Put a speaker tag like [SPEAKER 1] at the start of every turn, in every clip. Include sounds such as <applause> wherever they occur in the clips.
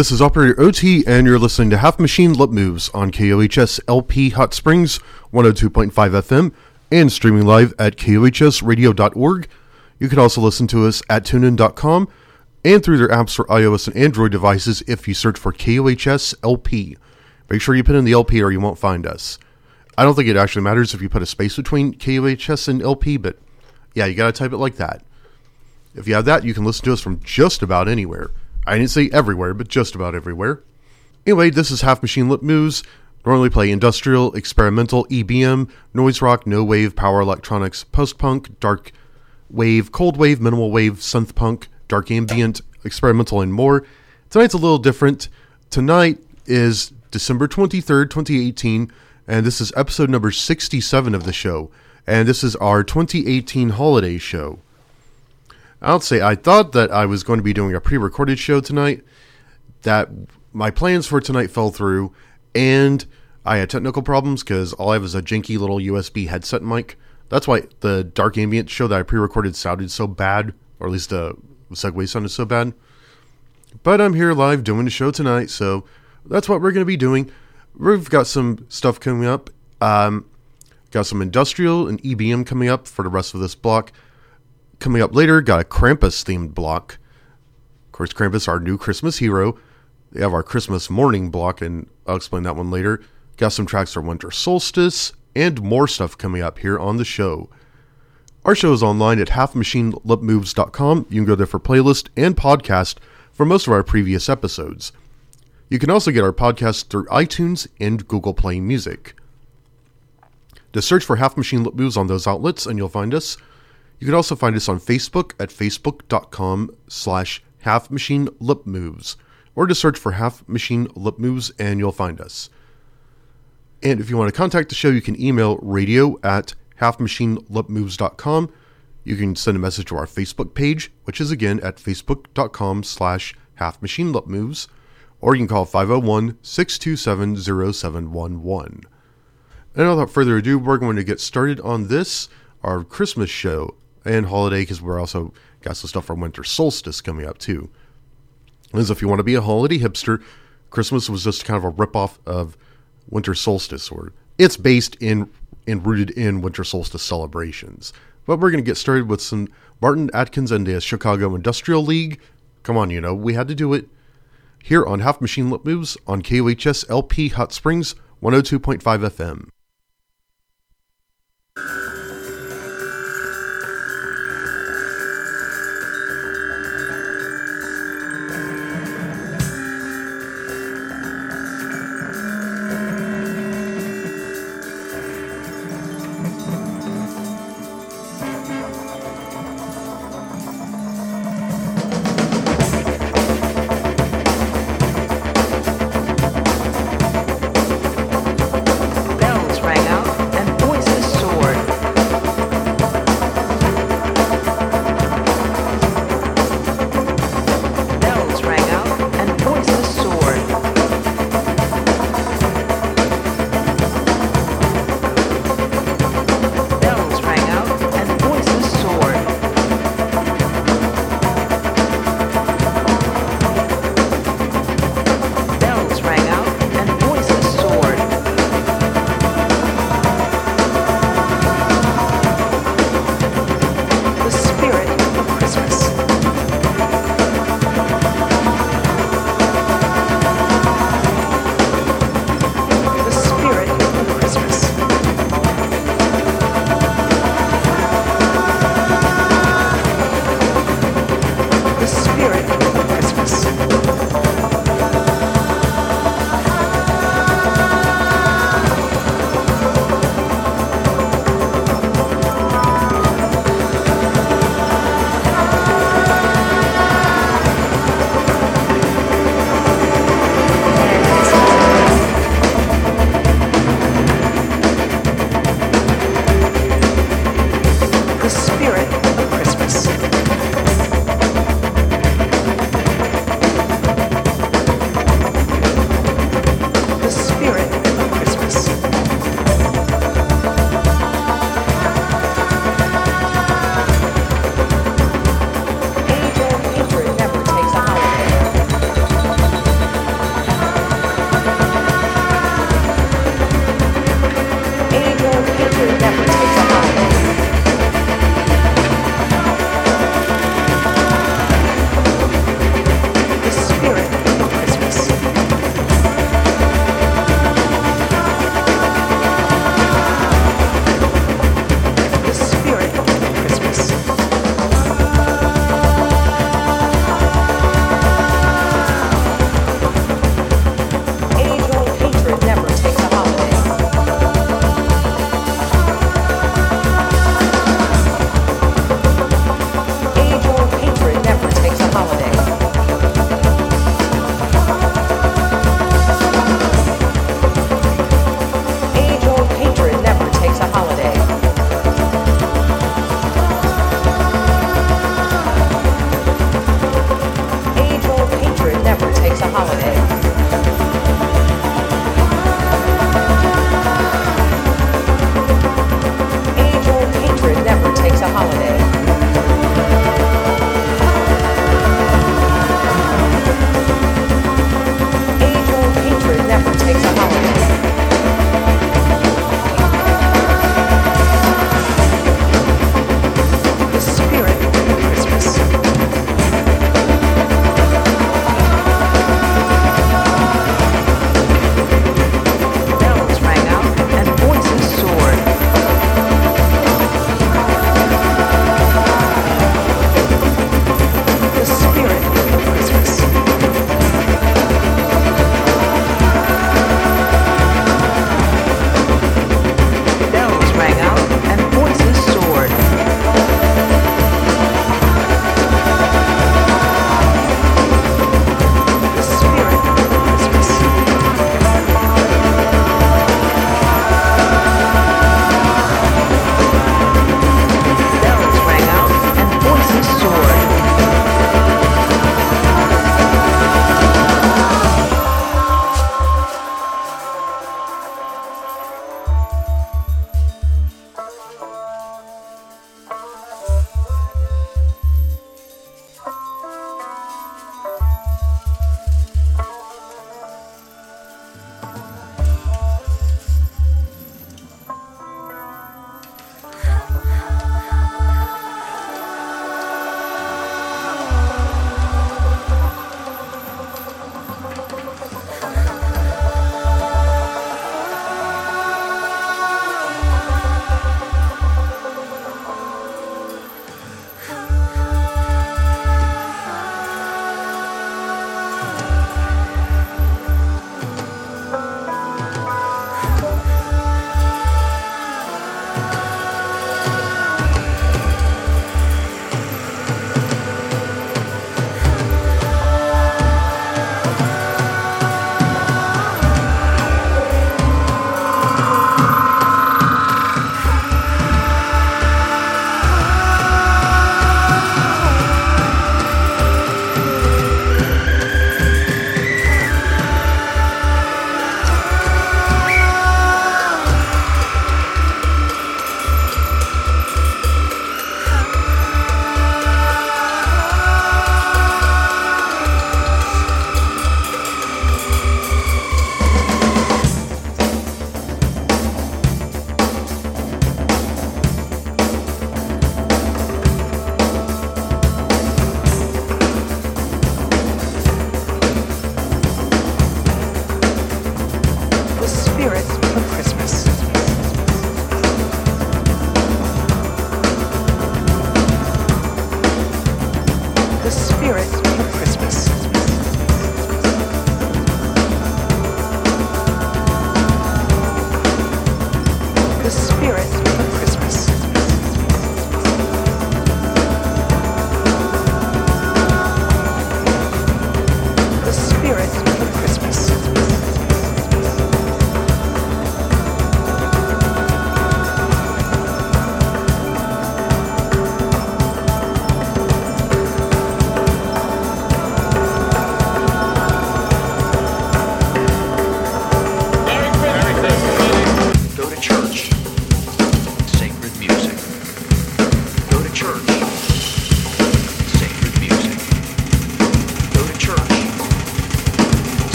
[SPEAKER 1] This is Operator OT, and you're listening to Half Machine Lip Moves on KOHS LP Hot Springs 102.5 FM and streaming live at KOHSradio.org. You can also listen to us at tunein.com and through their apps for iOS and Android devices if you search for KOHS LP. Make sure you put in the LP or you won't find us. I don't think it actually matters if you put a space between KOHS and LP, but yeah, you gotta type it like that. If you have that, you can listen to us from just about anywhere. I didn't say everywhere, but just about everywhere. Anyway, this is Half Machine Lip Moves. Normally play industrial, experimental, EBM, noise rock, no wave, power electronics, post punk, dark wave, cold wave, minimal wave, synth punk, dark ambient, experimental, and more. Tonight's a little different. Tonight is December 23rd, 2018, and this is episode number 67 of the show. And this is our 2018 holiday show. I'll say I thought that I was going to be doing a pre-recorded show tonight. That my plans for tonight fell through, and I had technical problems because all I have is a janky little USB headset mic. That's why the dark ambient show that I pre-recorded sounded so bad, or at least the segue sounded so bad. But I'm here live doing the show tonight, so that's what we're going to be doing. We've got some stuff coming up. Um, got some industrial and EBM coming up for the rest of this block. Coming up later, got a Krampus themed block. Of course, Krampus, our new Christmas hero. They have our Christmas morning block, and I'll explain that one later. Got some tracks for winter solstice, and more stuff coming up here on the show. Our show is online at halfmachinelipmoves.com. You can go there for playlist and podcast for most of our previous episodes. You can also get our podcast through iTunes and Google Play Music. Just search for Half Machine Lip Moves on those outlets and you'll find us. You can also find us on Facebook at facebook.com slash Half Machine Lip Moves, or just search for Half Machine Lip Moves and you'll find us. And if you want to contact the show, you can email radio at halfmachinelipmoves.com. You can send a message to our Facebook page, which is again at facebook.com slash halfmachinelipmoves, or you can call 501-627-0711. And without further ado, we're going to get started on this, our Christmas show and holiday, because we're also got some stuff from winter solstice coming up too. As if you want to be a holiday hipster, Christmas was just kind of a ripoff of winter solstice, or it's based in and rooted in winter solstice celebrations. But we're going to get started with some Martin Atkins and the Chicago Industrial League. Come on, you know, we had to do it. Here on Half Machine Lip Moves on KOHS LP Hot Springs 102.5 FM.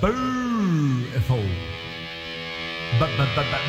[SPEAKER 2] Beautiful. But but but but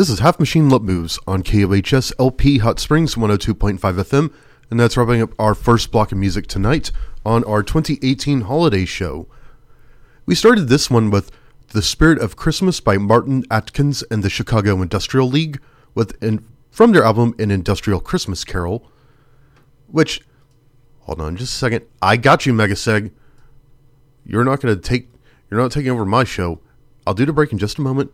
[SPEAKER 1] This is Half Machine Lip Moves on KOHS LP Hot Springs 102.5 FM, and that's wrapping up our first block of music tonight on our 2018 holiday show. We started this one with The Spirit of Christmas by Martin Atkins and the Chicago Industrial League, with in, from their album An Industrial Christmas Carol, which, hold on just a second, I got you, Megaseg. You're not going to take, you're not taking over my show. I'll do the break in just a moment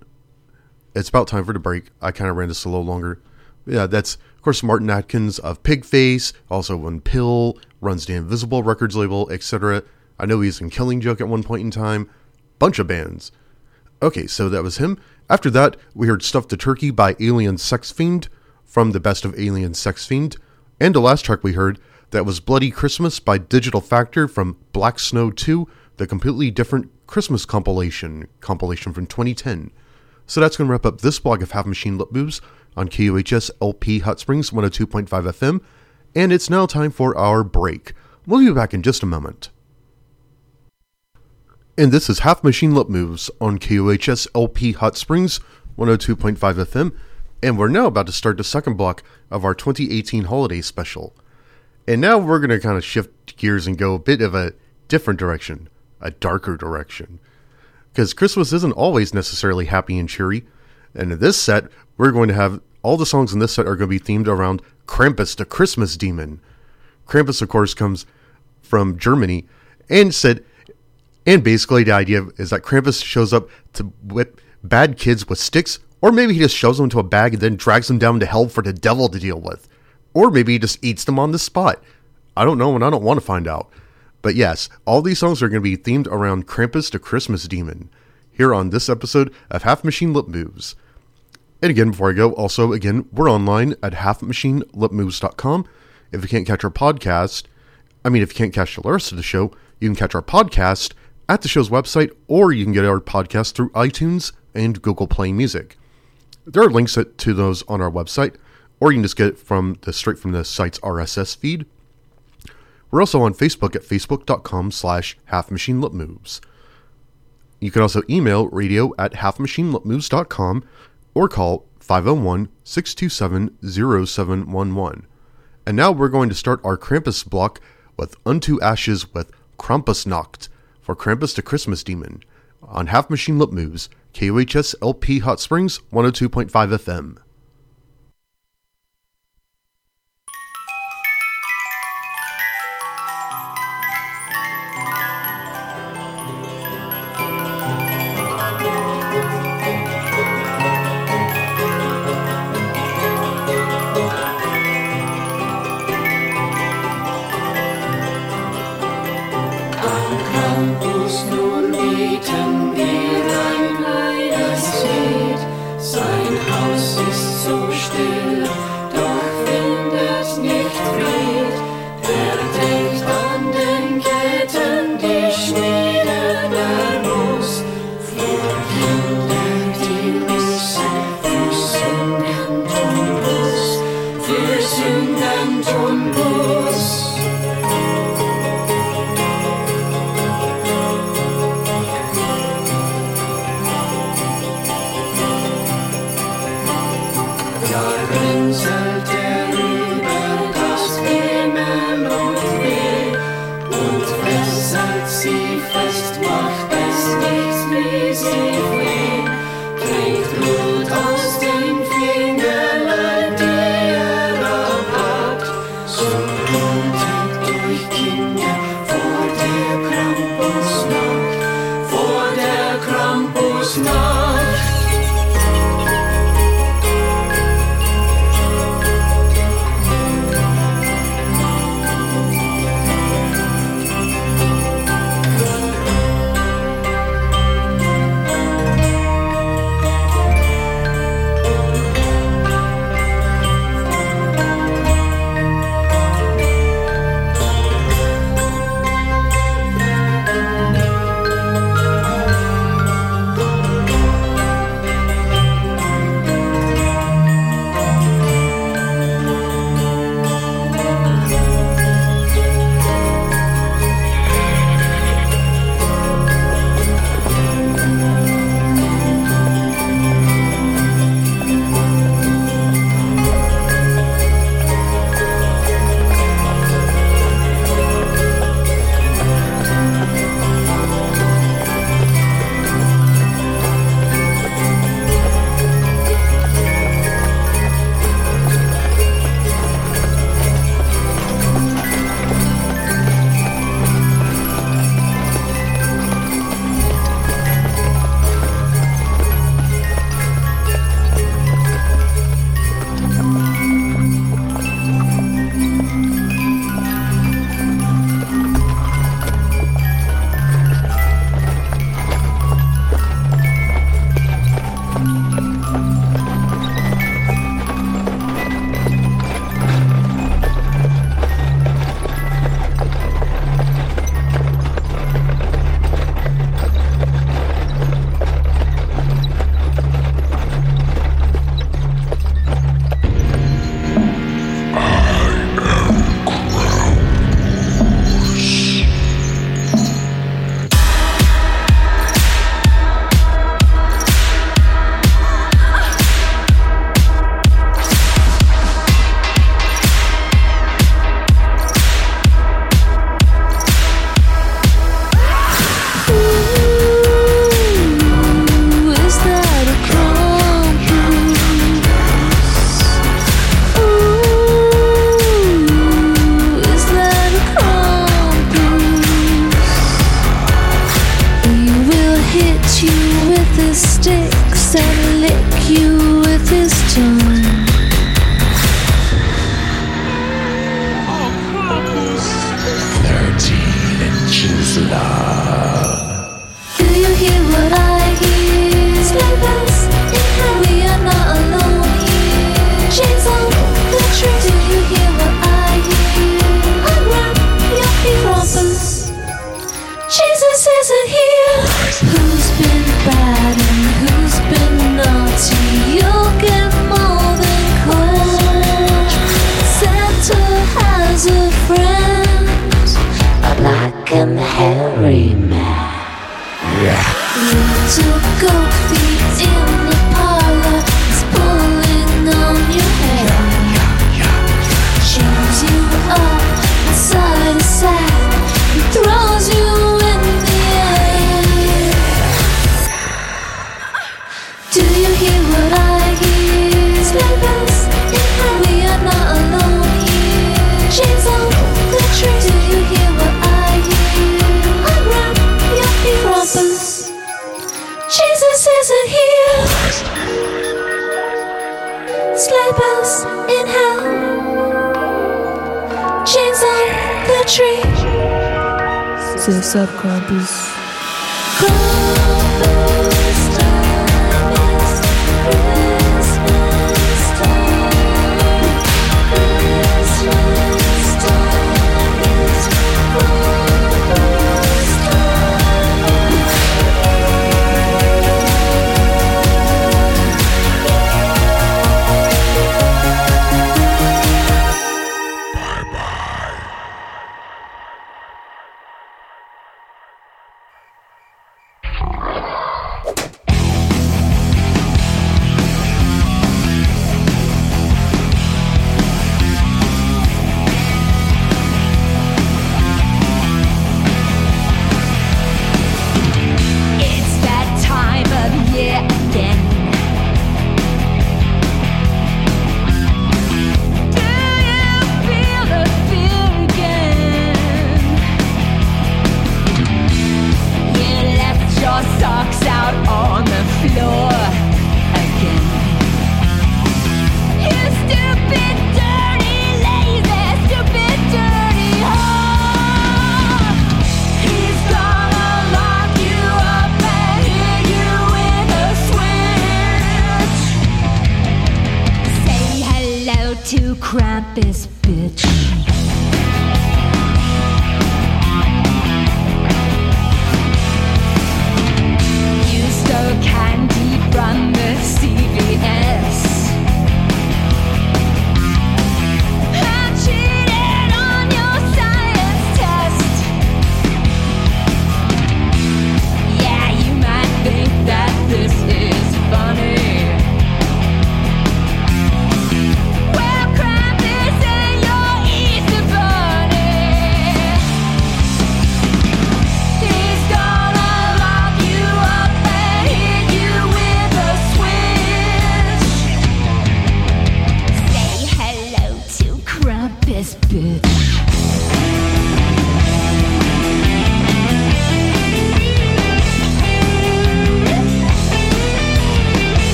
[SPEAKER 1] it's about time for the break. I kind of ran this a little longer. Yeah, that's of course Martin Atkins of Pigface, also One Pill, runs the Invisible Records label, etc. I know he's in Killing Joke at one point in time. Bunch of bands. Okay, so that was him. After that, we heard Stuff the Turkey by Alien Sex Fiend from the Best of Alien Sex Fiend. And the last track we heard, that was Bloody Christmas by Digital Factor from Black Snow 2, the completely different Christmas compilation, compilation from 2010. So that's going to wrap up this blog of Half Machine Lip Moves on KOHS LP Hot Springs 102.5 FM, and it's now time for our break. We'll be back in just a moment. And this is Half Machine Lip Moves on KOHS LP Hot Springs 102.5 FM, and we're now about to start the second block of our 2018 holiday special. And now we're going to kind of shift gears and go a bit of a different direction, a darker direction because Christmas isn't always necessarily happy and cheery. And in this set, we're going to have all the songs in this set are going to be themed around Krampus, the Christmas demon. Krampus, of course, comes from Germany and said, and basically the idea is that Krampus shows up to whip bad kids with sticks, or maybe he just shoves them into a bag and then drags them down to hell for the devil to deal with. Or maybe he just eats them on the spot. I don't know, and I don't want to find out. But yes, all these songs are going to be themed around Krampus the Christmas Demon here on this episode of Half Machine Lip Moves. And again, before I go, also, again, we're online at halfmachinelipmoves.com. If you can't catch our podcast, I mean, if you can't catch the rest of the show, you can catch our podcast at the show's website, or you can get our podcast through iTunes and Google Play Music. There are links to those on our website, or you can just get it from the straight from the site's RSS feed. We're also on Facebook at facebook.com slash halfmachinelipmoves. You can also email radio at halfmachinelipmoves.com or call 501-627-0711. And now we're going to start our Krampus block with Unto Ashes with Krampusnacht for Krampus the Christmas Demon on Half Machine Lip Moves, KOHS LP Hot Springs 102.5 FM.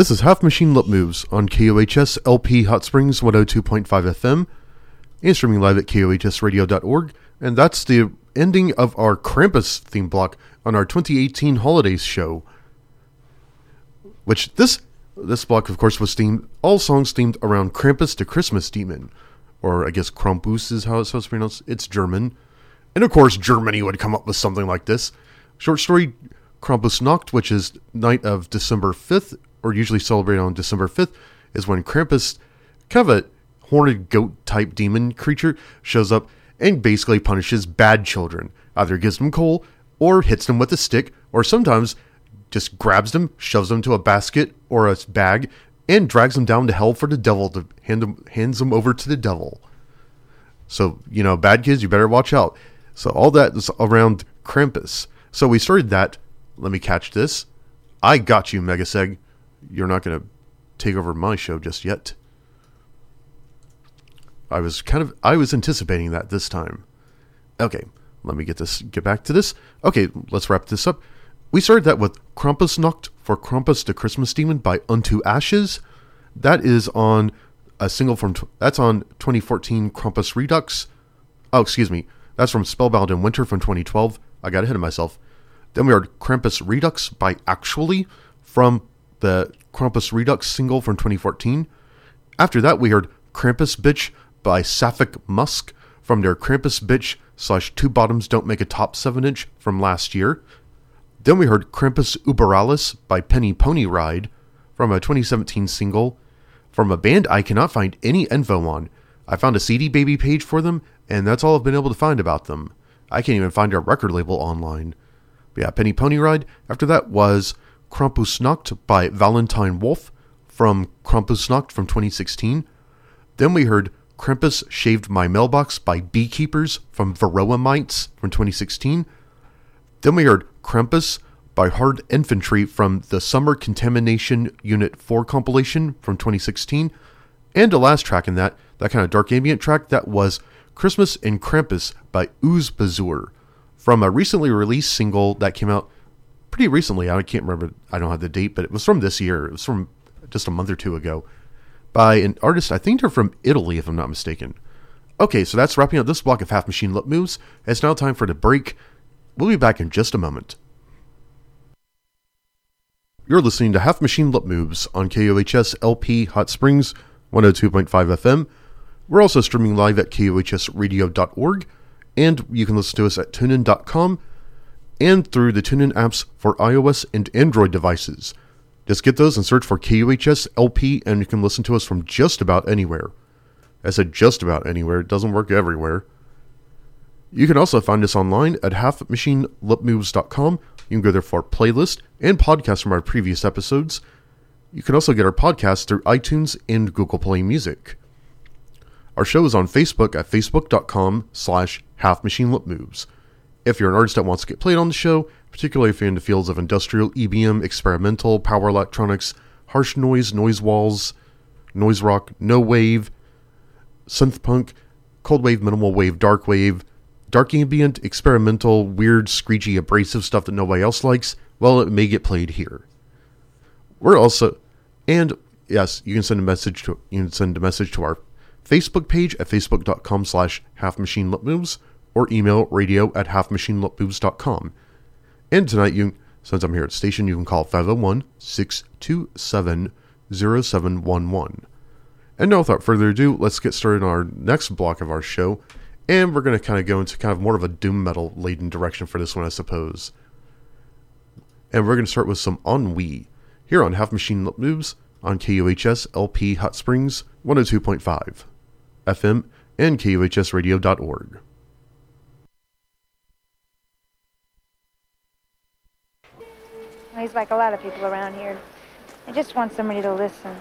[SPEAKER 3] This is
[SPEAKER 1] Half Machine Lip Moves on KOHS LP Hot Springs 102.5 FM and streaming live at KOHSradio.org. And that's the ending of our Krampus theme block on our 2018 holidays show. Which this this block, of course, was themed all songs themed around Krampus the Christmas demon, or I guess Krampus is how it's supposed to be pronounced. It's German, and of course, Germany would come up with something like this. Short story, Krampusnacht, which is night of December 5th, or usually celebrated on December 5th, is when Krampus, kind of a horned goat type demon creature, shows up and basically punishes bad children. Either gives them coal, or hits them with a stick, or sometimes just grabs them, shoves them to a basket or a bag, and drags them down to hell for the devil to hand them, hands them over to the devil. So, you know, bad kids, you better watch out. So, all that is around Krampus. So, we started that. Let me catch this. I got you, Megaseg. You're not going to take over my show just yet. I was kind of I was anticipating that this time. Okay, let me get this get back to this. Okay, let's wrap this up. We started that with Krampusnacht for Krampus the Christmas Demon by Unto Ashes. That is on a single from that's on 2014 Krampus Redux. Oh, excuse me. That's from Spellbound in Winter from 2012. I got ahead of myself. Then we heard Krampus Redux by Actually from the Krampus Redux single from 2014. After that, we heard Krampus Bitch by Sapphic Musk from their Krampus Bitch slash Two Bottoms Don't Make a Top 7 inch from last year. Then we heard Krampus Uberalis by Penny Pony Ride from a 2017 single from a band I cannot find any info on. I found a CD Baby page for them, and that's all I've been able to find about them. I can't even find their record label online. But yeah, Penny Pony Ride. After that was Krampusnacht by Valentine Wolf from Krampusnacht from 2016. Then we heard Krampus Shaved My Mailbox by Beekeepers from Varroa Mites from 2016. Then we heard Krampus by Hard Infantry from the Summer Contamination Unit 4 compilation from 2016. And the last track in that, that kind of dark ambient track, that was Christmas and Krampus by Ooze Bazour from a recently released single that came out pretty recently. I can't remember, I don't have the date, but it was from this year. It was from just a month or two ago by an artist, I think they're from Italy, if I'm not mistaken. Okay, so that's wrapping up this block of Half Machine Lip Moves. It's now time for the break. We'll be back in just a moment. You're listening to Half Machine Lip Moves on KOHS LP Hot Springs 102.5 FM. We're also streaming live at KOHSradio.org, and you can listen to us at tunein.com and through the TuneIn apps for iOS and Android devices. Just get those and search for KUHS LP, and you can listen to us from just about anywhere. I said just about anywhere, it doesn't work everywhere. You can also find us online at halfmachinelipmoves.com. You can go there for playlist and podcasts from our previous episodes. You can also get our podcast through iTunes and Google Play Music. Our show is on Facebook at facebook.com slash halfmachinelipmoves. If you're an artist that wants to get played on the show, particularly if you're in the fields of industrial, EBM, experimental, power electronics, harsh noise, noise walls, noise rock, no wave, synth punk, cold wave, minimal wave, dark wave, dark ambient, experimental, weird, screechy, abrasive stuff that nobody else likes, well, it may get played here. We're also, and yes, you can send a message to you can send a message to our Facebook page at facebook.com slash halfmachinelipmoves or email radio at halfmachinelipmoves.com. And tonight, you since I'm here at station, you can call 501 627 0711. And now, without further ado, let's get started on our next block of our show. And we're going to kind of go into kind of more of a doom metal laden direction for this one, I suppose. And we're going to start with some Ennui here on Half Machine Moves on KUHS LP Hot Springs 102.5 FM and KUHSradio.org.
[SPEAKER 4] He's like a lot of people around here. I just want somebody to listen.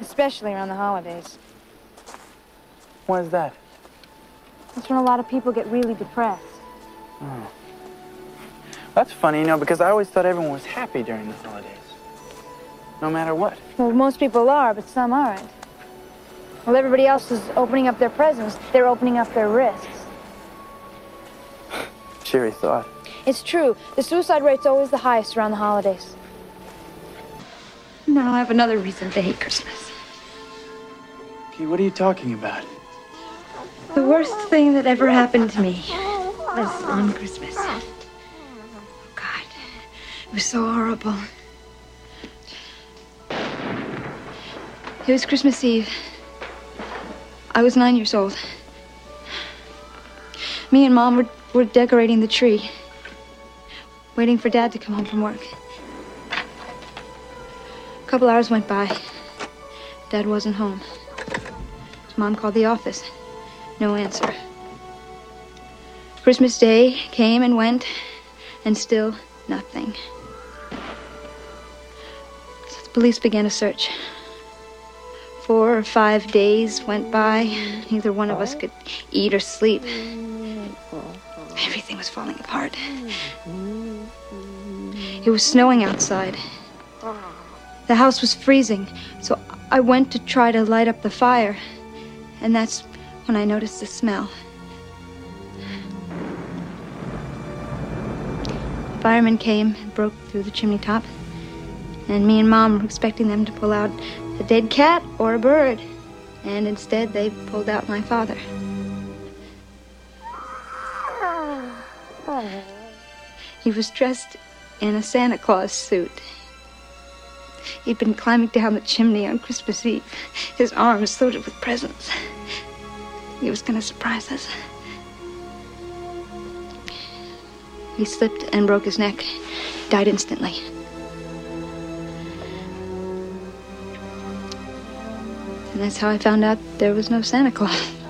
[SPEAKER 4] Especially around the holidays.
[SPEAKER 5] Why is that?
[SPEAKER 4] That's when a lot of people get really depressed.
[SPEAKER 5] Oh. That's funny, you know, because I always thought everyone was happy during the holidays. No matter what.
[SPEAKER 4] Well, most people are, but some aren't. Well, everybody else is opening up their presents, they're opening up their wrists.
[SPEAKER 5] Cheery thought.
[SPEAKER 4] It's true. The suicide rate's always the highest around the holidays. Now I have another reason to hate Christmas.
[SPEAKER 5] Okay, what are you talking about?
[SPEAKER 4] The worst thing that ever happened to me was on Christmas. Oh, God. It was so horrible. It was Christmas Eve. I was nine years old. Me and Mom were, were decorating the tree, waiting for Dad to come home from work. A couple hours went by. Dad wasn't home. Mom called the office. No answer. Christmas Day came and went, and still nothing. So the police began a search. Four or five days went by. Neither one of us could eat or sleep. Everything was falling apart. It was snowing outside. The house was freezing, so I went to try to light up the fire. And that's when I noticed the smell. Firemen came and broke through the chimney top. And me and Mom were expecting them to pull out a dead cat or a bird. And instead, they pulled out my father. He was dressed in a Santa Claus suit. He'd been climbing down the chimney on Christmas Eve, his arms loaded with presents. He was going to surprise us. He slipped and broke his neck, died instantly. And that's how I found out there was no Santa Claus.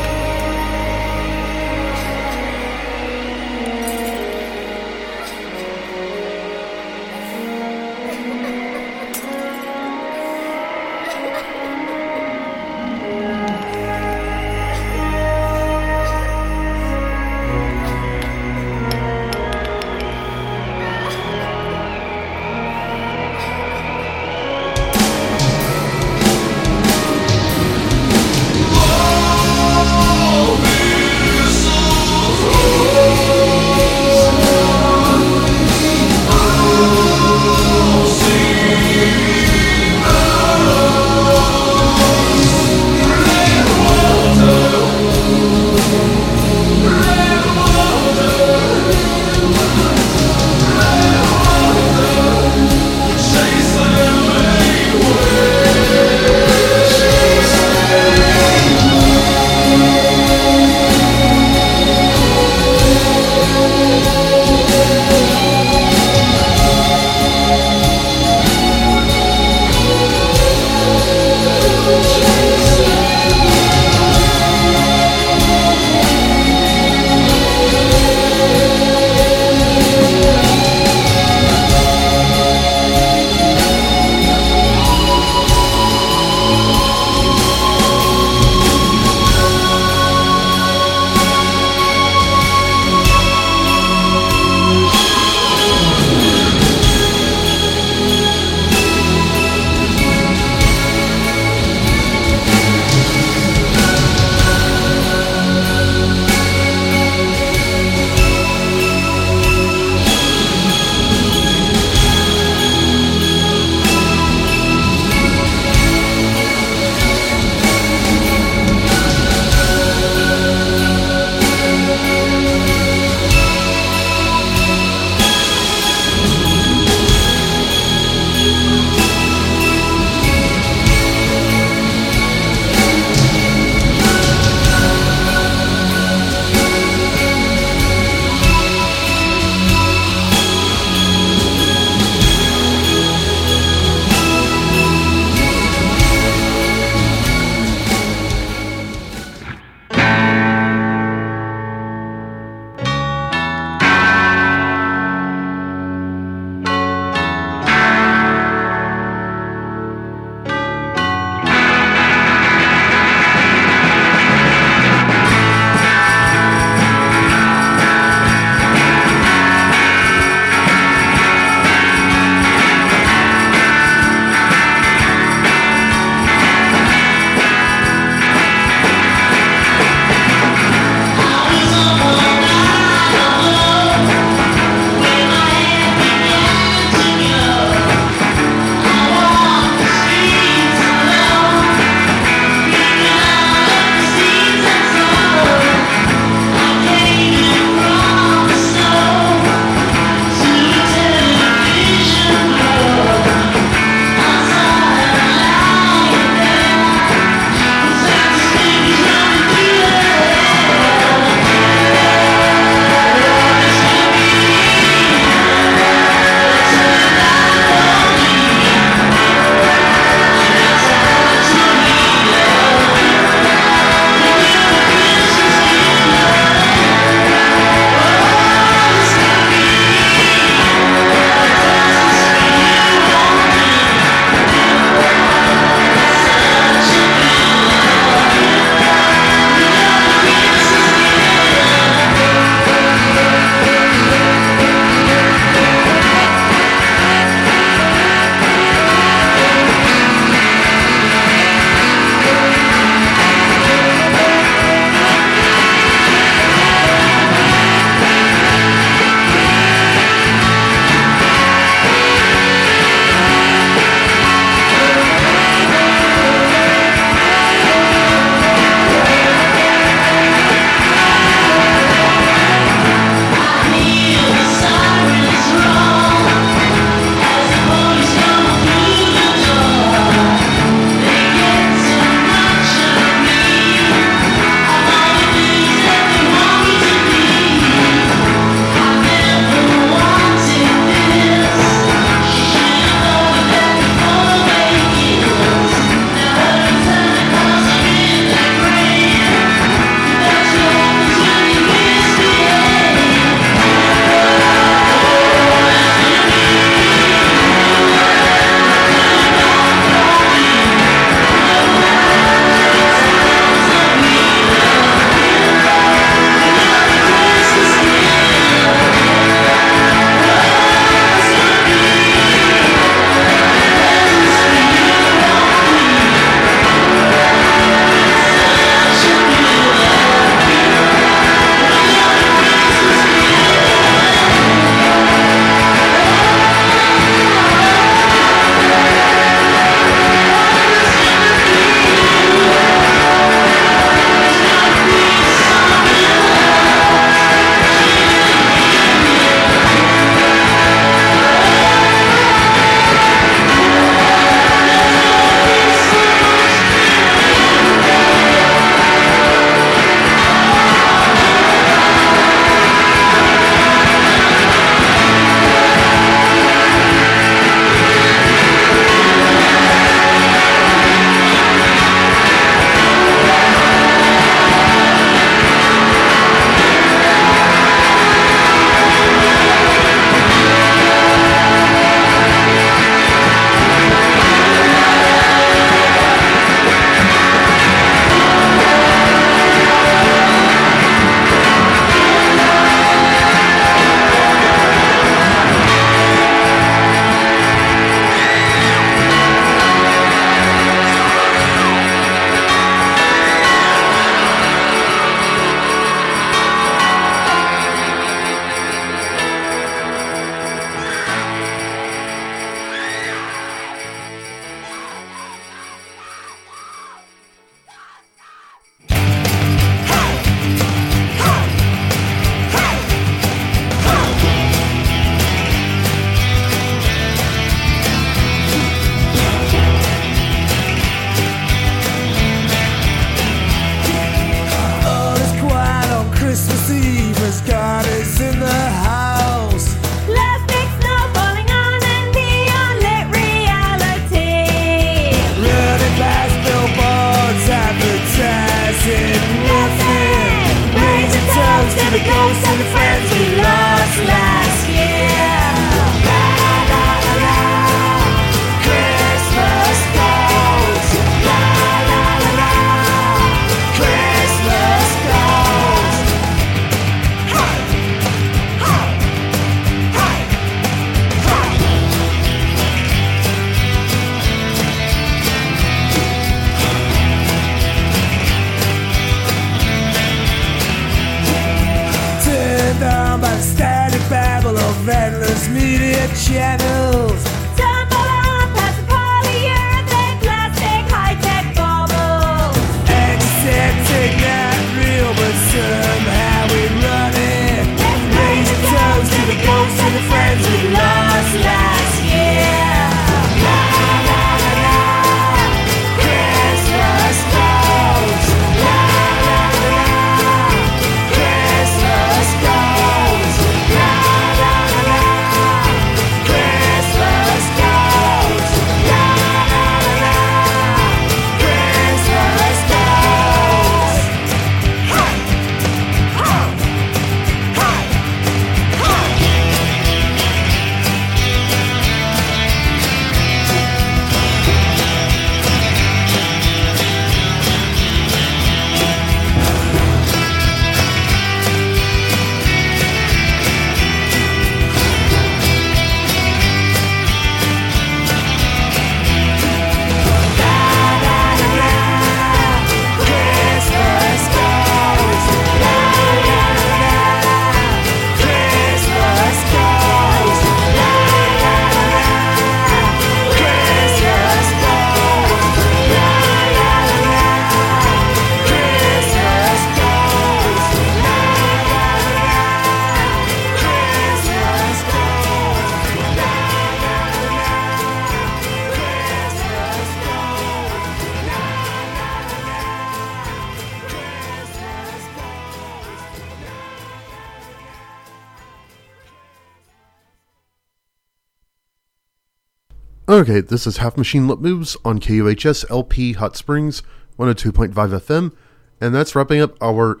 [SPEAKER 1] Okay, this is Half Machine Lip Moves on KOHS LP Hot Springs 102.5 FM, and that's wrapping up our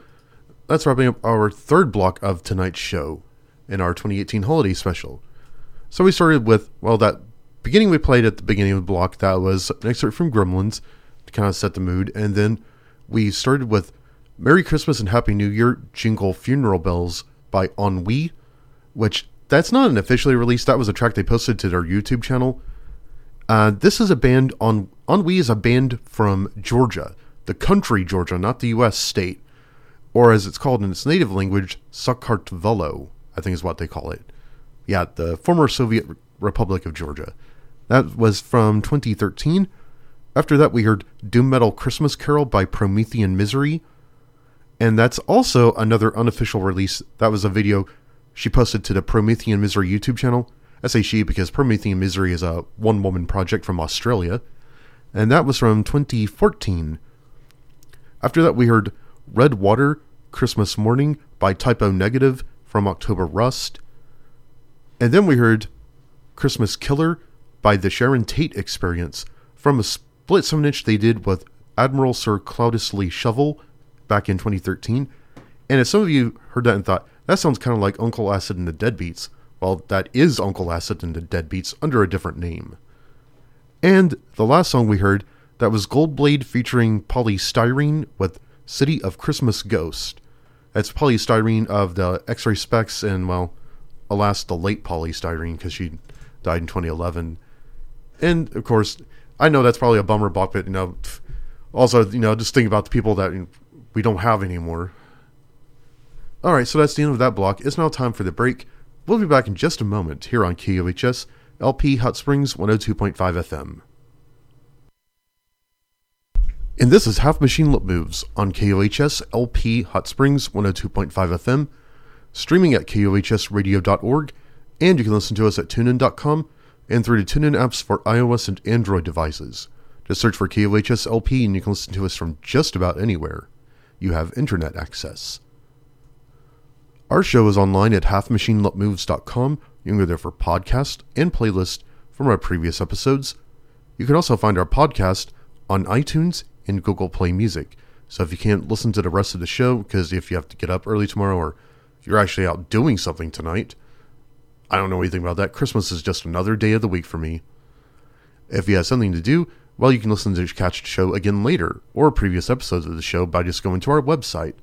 [SPEAKER 1] that's wrapping up our third block of tonight's show in our 2018 holiday special. So we started with well that beginning we played at the beginning of the block that was an excerpt from Gremlins to kind of set the mood, and then we started with Merry Christmas and Happy New Year Jingle Funeral Bells by Ennui, which that's not an officially released. That was a track they posted to their YouTube channel. Uh, this is a band on Ennui is a band from Georgia, the country Georgia, not the U.S. state, or as it's called in its native language, Sakartvelo, I think is what they call it. Yeah, the former Soviet Republic of Georgia. That was from 2013. After that, we heard Doom Metal Christmas Carol by Promethean Misery, and that's also another unofficial release. That was a video she posted to the Promethean Misery YouTube channel. I say she because Promethean Misery is a one woman project from Australia, and that was from 2014. After that, we heard Red Water Christmas Mourning by Type O Negative from October Rust, and then we heard Christmas Killer by the Sharon Tate Experience from a split 7 inch they did with Admiral Sir Cloudesley Shovell back in 2013. And if some of you heard that and thought, that sounds kind of like Uncle Acid and the Deadbeats, well, that is Uncle Acid and the Deadbeats under a different name. And the last song we heard, that was Goldblade featuring Poly Styrene with City of Christmas Ghost. That's Poly Styrene of the X-Ray Spex and, well, alas, the late Poly Styrene because she died in 2011. And, of course, I know that's probably a bummer, but, you know, also, you know, just think about the people that we don't have anymore. Alright, so that's the end of that block. It's now time for the break. We'll be back in just a moment here on KOHS, LP Hot Springs 102.5 FM. And this is Half Machine Lip Moves on KOHS LP Hot Springs 102.5 FM, streaming at KOHSradio.org, and you can listen to us at tunein.com and through the TuneIn apps for iOS and Android devices. Just search for KOHS LP and you can listen to us from just about anywhere. You have internet access. Our show is online at halfmachinelipmoves.com. You can go there for podcast and playlist from our previous episodes. You can also find our podcast on iTunes and Google Play Music. So if you can't listen to the rest of the show, because if you have to get up early tomorrow or you're actually out doing something tonight. I don't know anything about that. Christmas is just another day of the week for me. If you have something to do, well, you can listen to catch the show again later or previous episodes of the show by just going to our website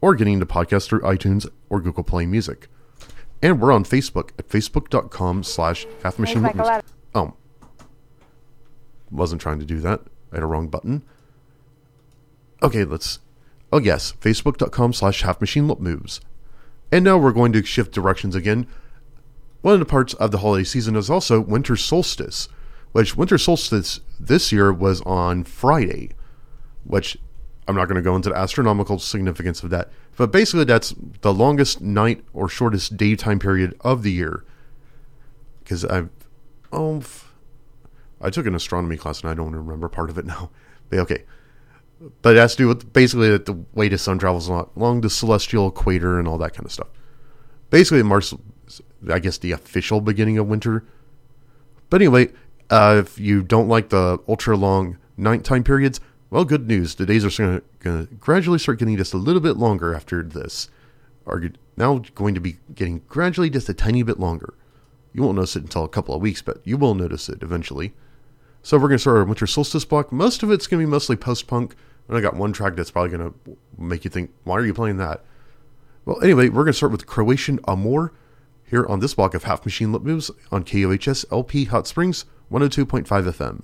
[SPEAKER 1] or getting the podcast through iTunes or Google Play Music. And we're on Facebook at facebook.com slash half machine
[SPEAKER 6] Thanks, Michael.
[SPEAKER 1] Oh. Wasn't trying to do that. I had a wrong button. Okay, let's. Oh, yes. Facebook.com slash half machine lip moves. And now we're going to shift directions again. One of the parts of the holiday season is also winter solstice, which winter solstice this year was on Friday, which I'm not going to go into the astronomical significance of that, but basically that's the longest night or shortest daytime period of the year. Because I've, oh, I took an astronomy class and I don't remember part of it now. <laughs> But okay, but it has to do with basically the way the sun travels along, along the celestial equator and all that kind of stuff. Basically, it marks, I guess, the official beginning of winter. But anyway, uh, if you don't like the ultra long nighttime periods, well, good news. The days are going to gradually start getting just a little bit longer after this. Are now going to be getting gradually just a tiny bit longer. You won't notice it until a couple of weeks, but you will notice it eventually. So we're going to start our winter solstice block. Most of it's going to be mostly post punk. And I got one track that's probably going to make you think, why are you playing that? Well, anyway, we're going to start with Croatian Amor here on this block of Half Machine Lip Moves on KOHS LP Hot Springs 102.5 FM.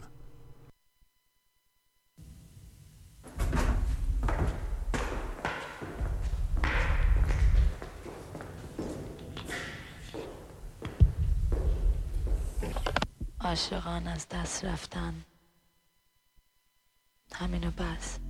[SPEAKER 7] عاشقان از دست رفتن. همینو بس.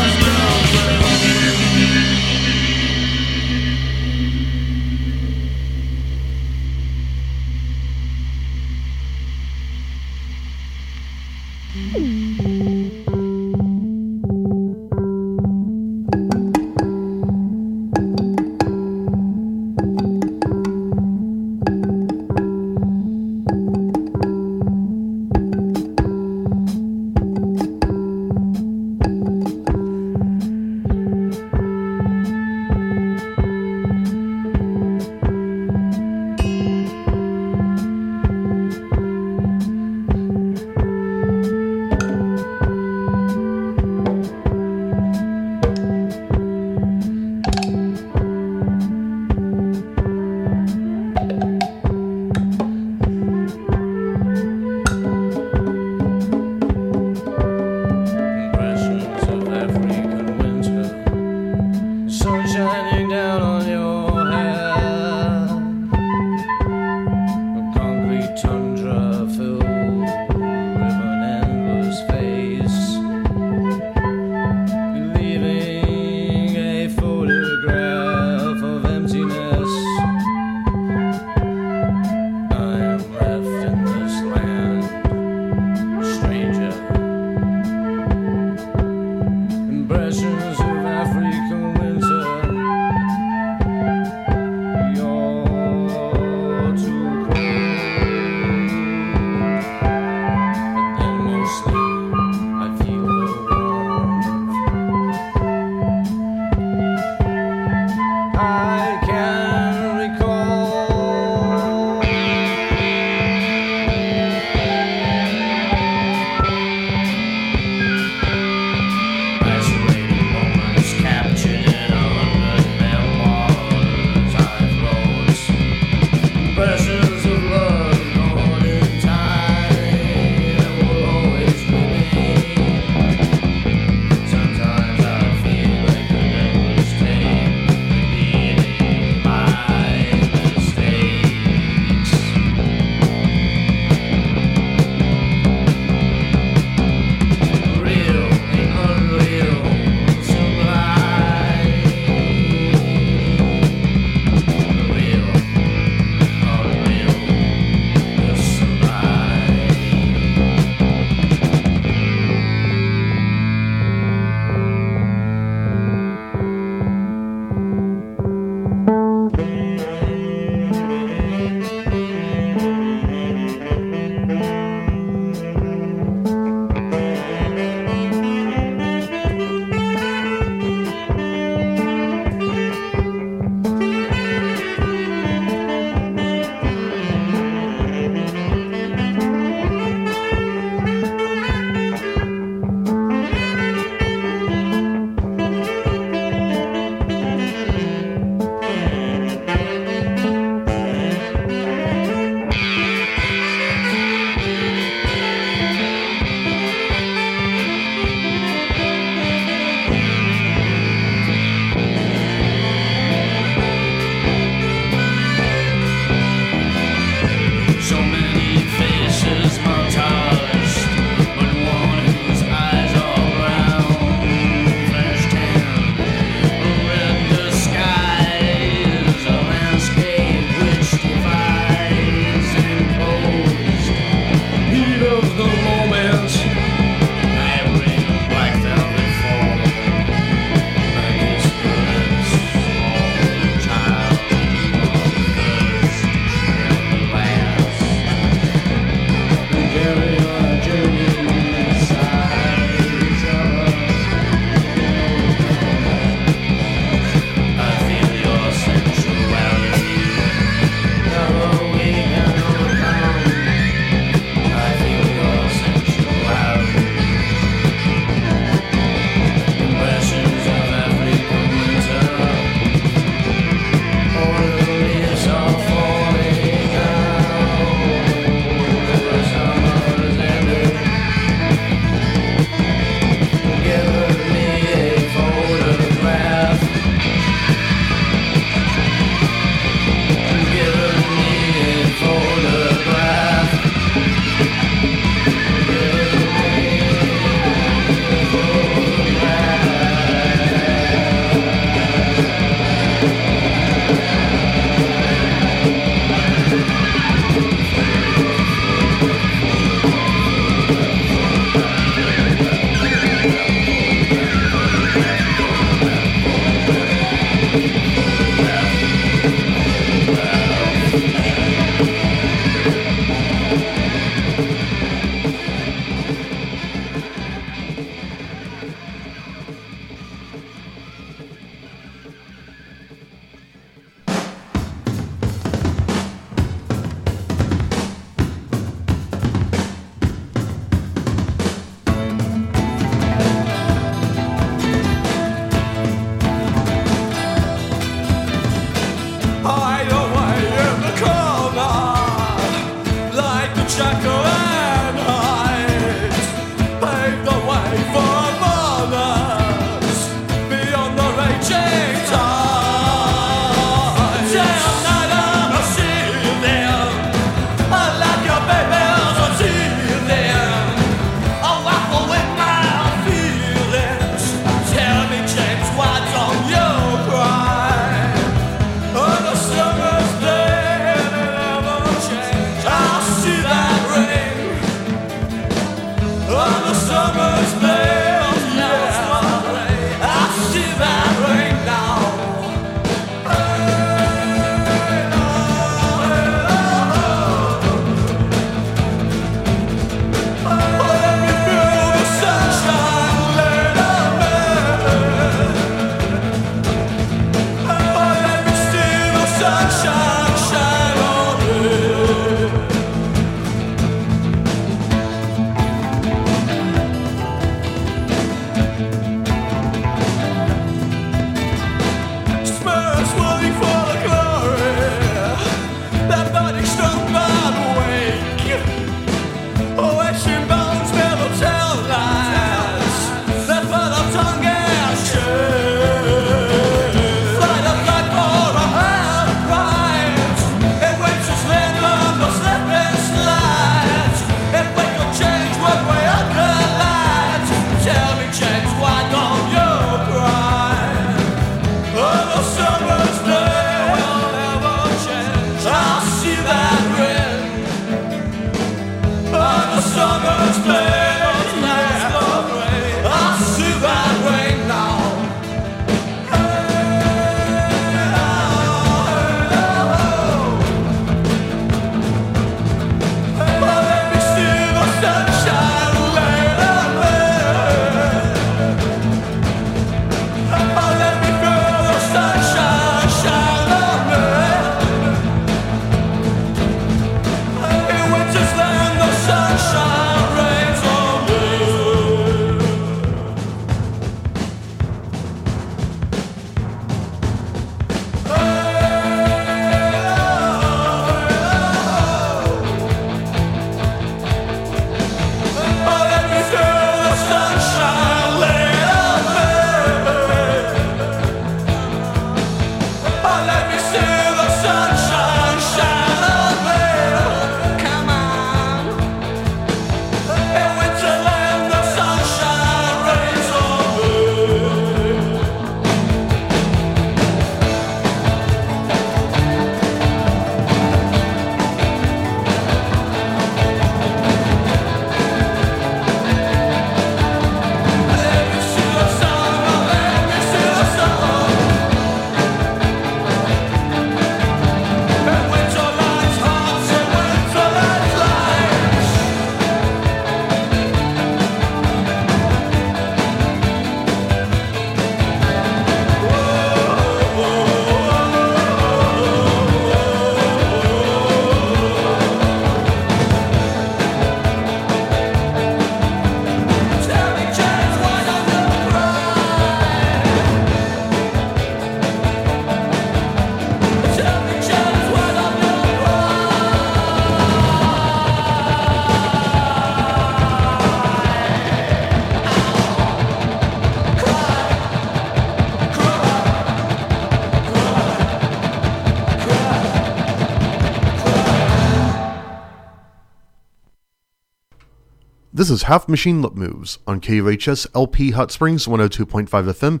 [SPEAKER 1] This is Half Machine Lip Moves on KOHS LP Hot Springs 102.5 FM,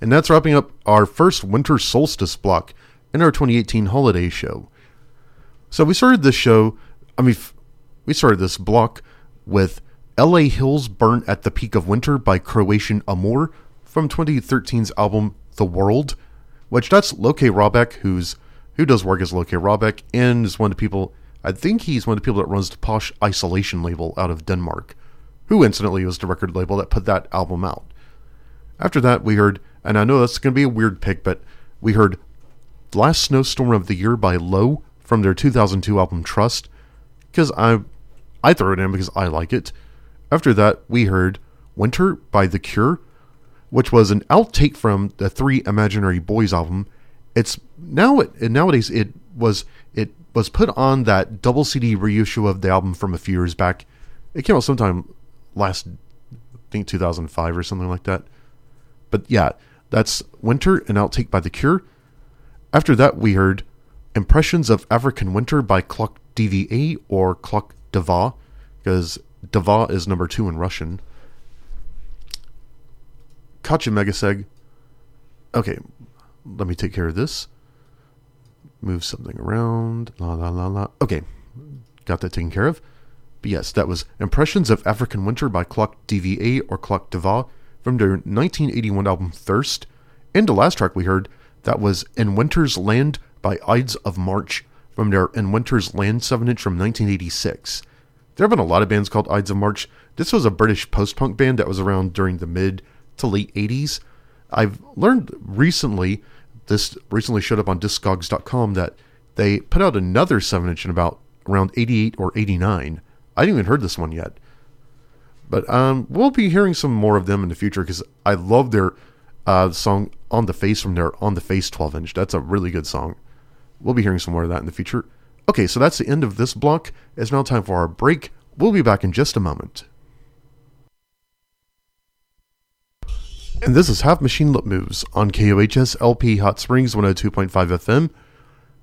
[SPEAKER 1] and that's wrapping up our first winter solstice block in our 2018 holiday show. So we started this show, I mean, we started this block with LA Hills Burn at the Peak of Winter by Croatian Amor from 2013's album The World, which that's Loke Rahbek, who's who does work as Loke Rahbek and is one of the people I think he's one of the people that runs the Posh Isolation label out of Denmark, who incidentally was the record label that put that album out. After that, we heard, and I know that's going to be a weird pick, but we heard Last Snowstorm of the Year by Low from their 2002 album Trust, because I, I throw it in because I like it. After that, we heard Winter by The Cure, which was an outtake from the Three Imaginary Boys album. It's now it nowadays it was it was put on that double CD reissue of the album from a few years back. It came out sometime last, I think 2005 or something like that. But yeah, that's Winter, an outtake by The Cure. After that, we heard Impressions of African Winter by Clock DVA or Clock Dava, because Dava is number two in Russian. Kacha Megaseg. Okay, let me take care of this. Move something around. La la la la. Okay, got that taken care of. But yes, that was Impressions of African Winter by Clock DVA or Clock Dava from their 1981 album Thirst. And the last track we heard, that was In Winter's Land by Ides of March from their In Winter's Land 7 inch from 1986. There have been a lot of bands called Ides of March. This was a British post punk band that was around during the mid to late 80s. I've learned recently, this recently showed up on Discogs.com, that they put out another 7 inch in about around 88 or 89. I didn't even heard this one yet. But um, we'll be hearing some more of them in the future because I love their uh, song On the Face from their On the Face 12 inch. That's a really good song. We'll be hearing some more of that in the future. Okay, so that's the end of this block. It's now time for our break. We'll be back in just a moment. And this is Half Machine Lip Moves on KOHS LP Hot Springs 102.5 FM,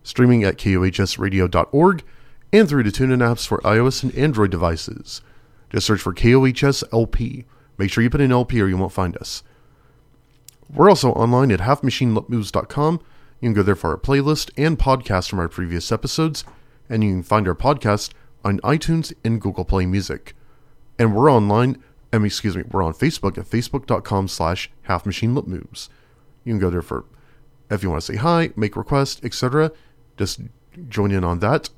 [SPEAKER 1] streaming at KOHSradio.org, and through the TuneIn apps for iOS and Android devices. Just search for KOHS LP. Make sure you put in LP or you won't find us. We're also online at halfmachinelipmoves.com. You can go there for our playlist and podcast from our previous episodes, and you can find our podcast on iTunes and Google Play Music. And we're online, um, excuse me, we're on Facebook at facebook.com slash halfmachinelipmoves. You can go there for, if you want to say hi, make requests, etc., just join in on that,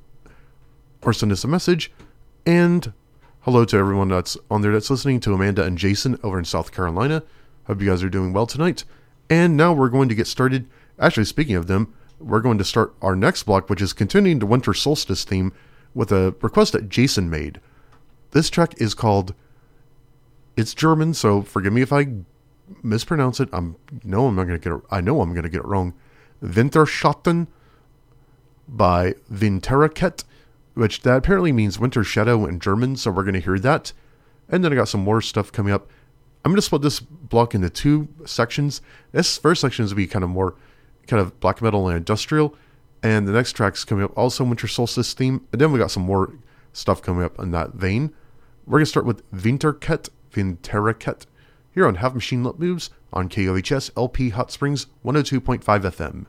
[SPEAKER 1] or send us a message, and hello to everyone that's on there that's listening, to Amanda and Jason over in South Carolina. Hope you guys are doing well tonight. And now we're going to get started. Actually, speaking of them, we're going to start our next block, which is continuing the winter solstice theme with a request that Jason made. This track is called. It's German, so forgive me if I mispronounce it. I'm no, I'm not gonna get it. I know I'm gonna get it wrong. Winterschatten by Winterraket, which that apparently means winter shadow in German. So we're gonna hear that, and then I got some more stuff coming up. I'm going to split this block into two sections. This first section is going to be kind of more kind of black metal and industrial. And the next track's coming up also Winter Solstice theme. And then we got some more stuff coming up in that vein. We're going to start with Winterket, Winterraket, here on Half Machine Lip Moves on KOHS LP Hot Springs 102.5 FM.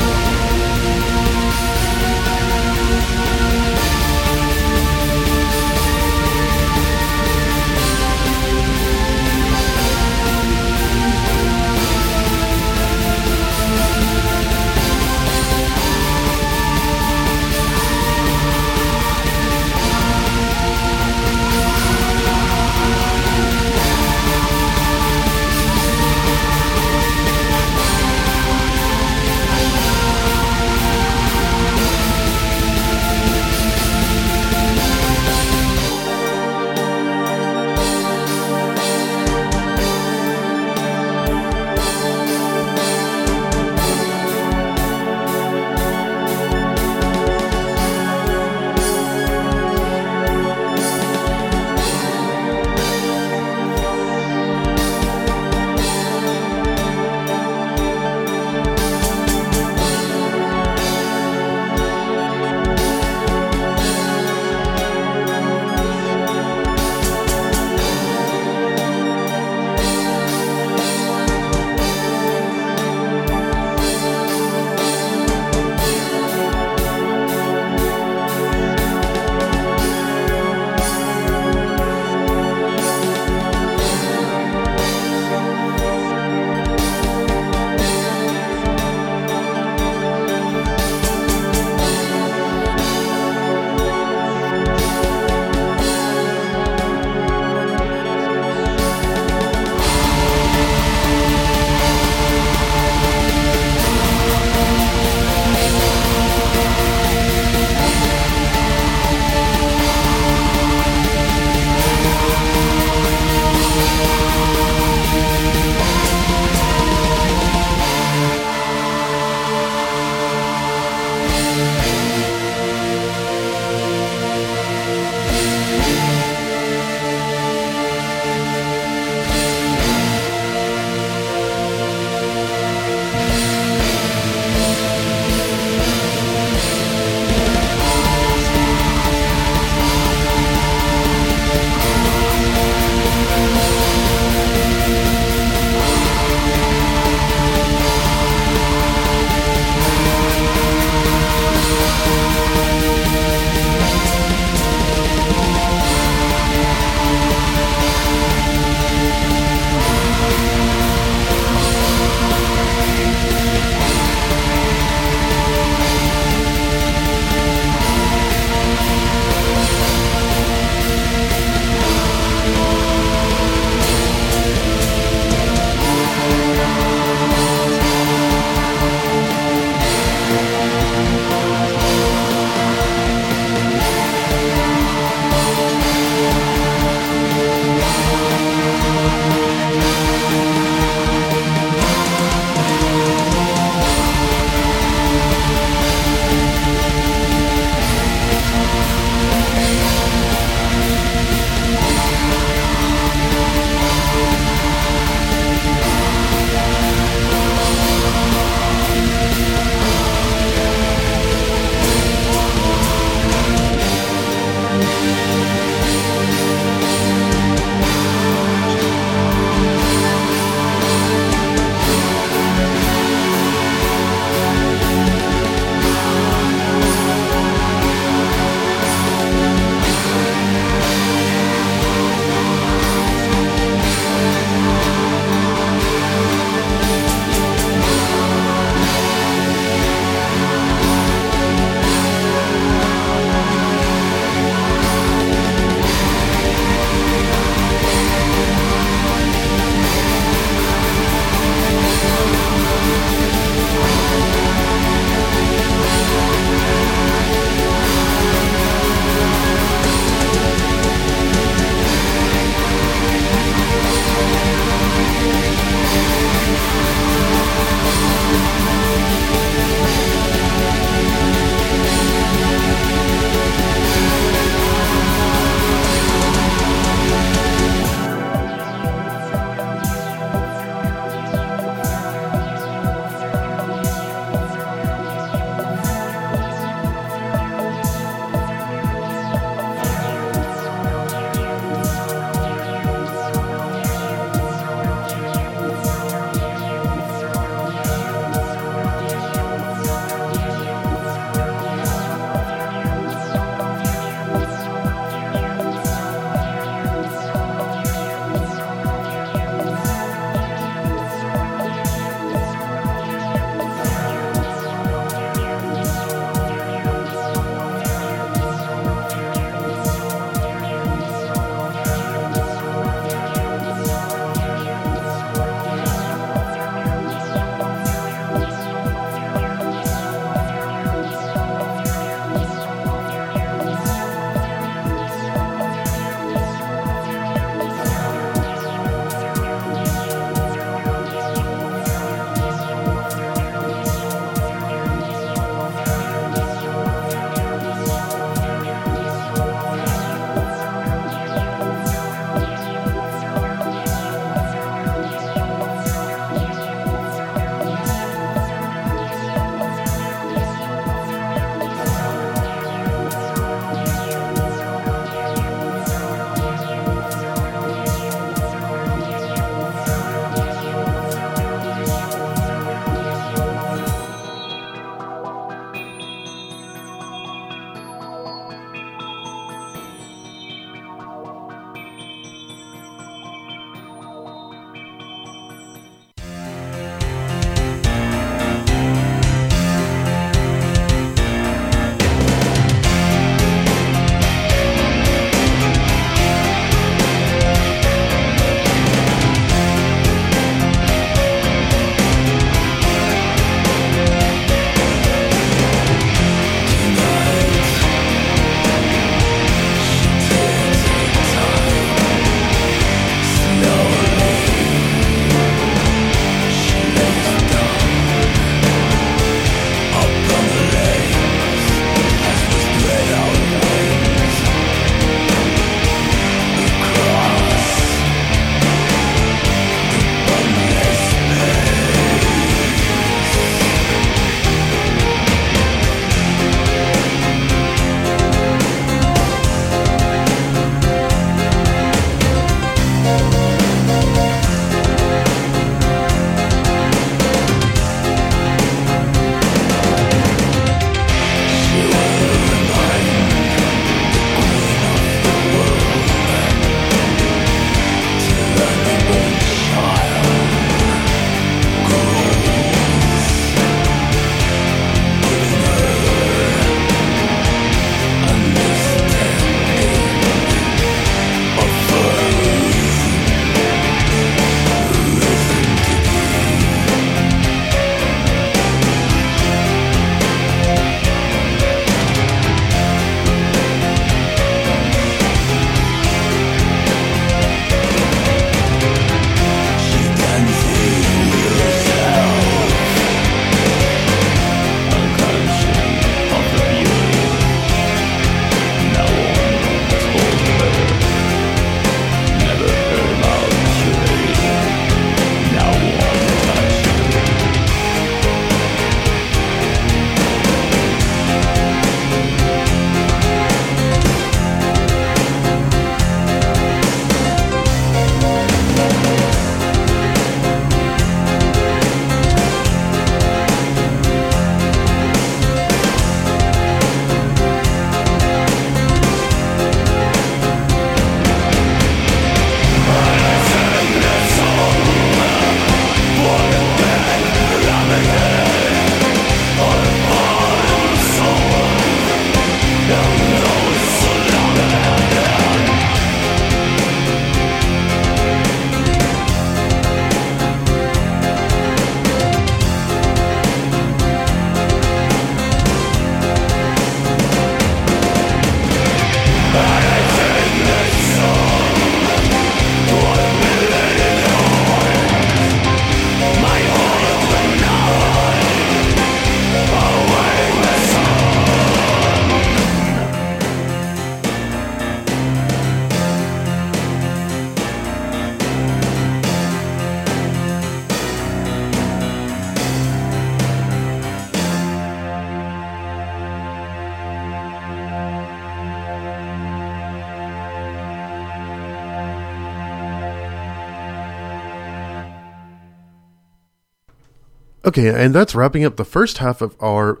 [SPEAKER 1] Okay, and that's wrapping up the first half of our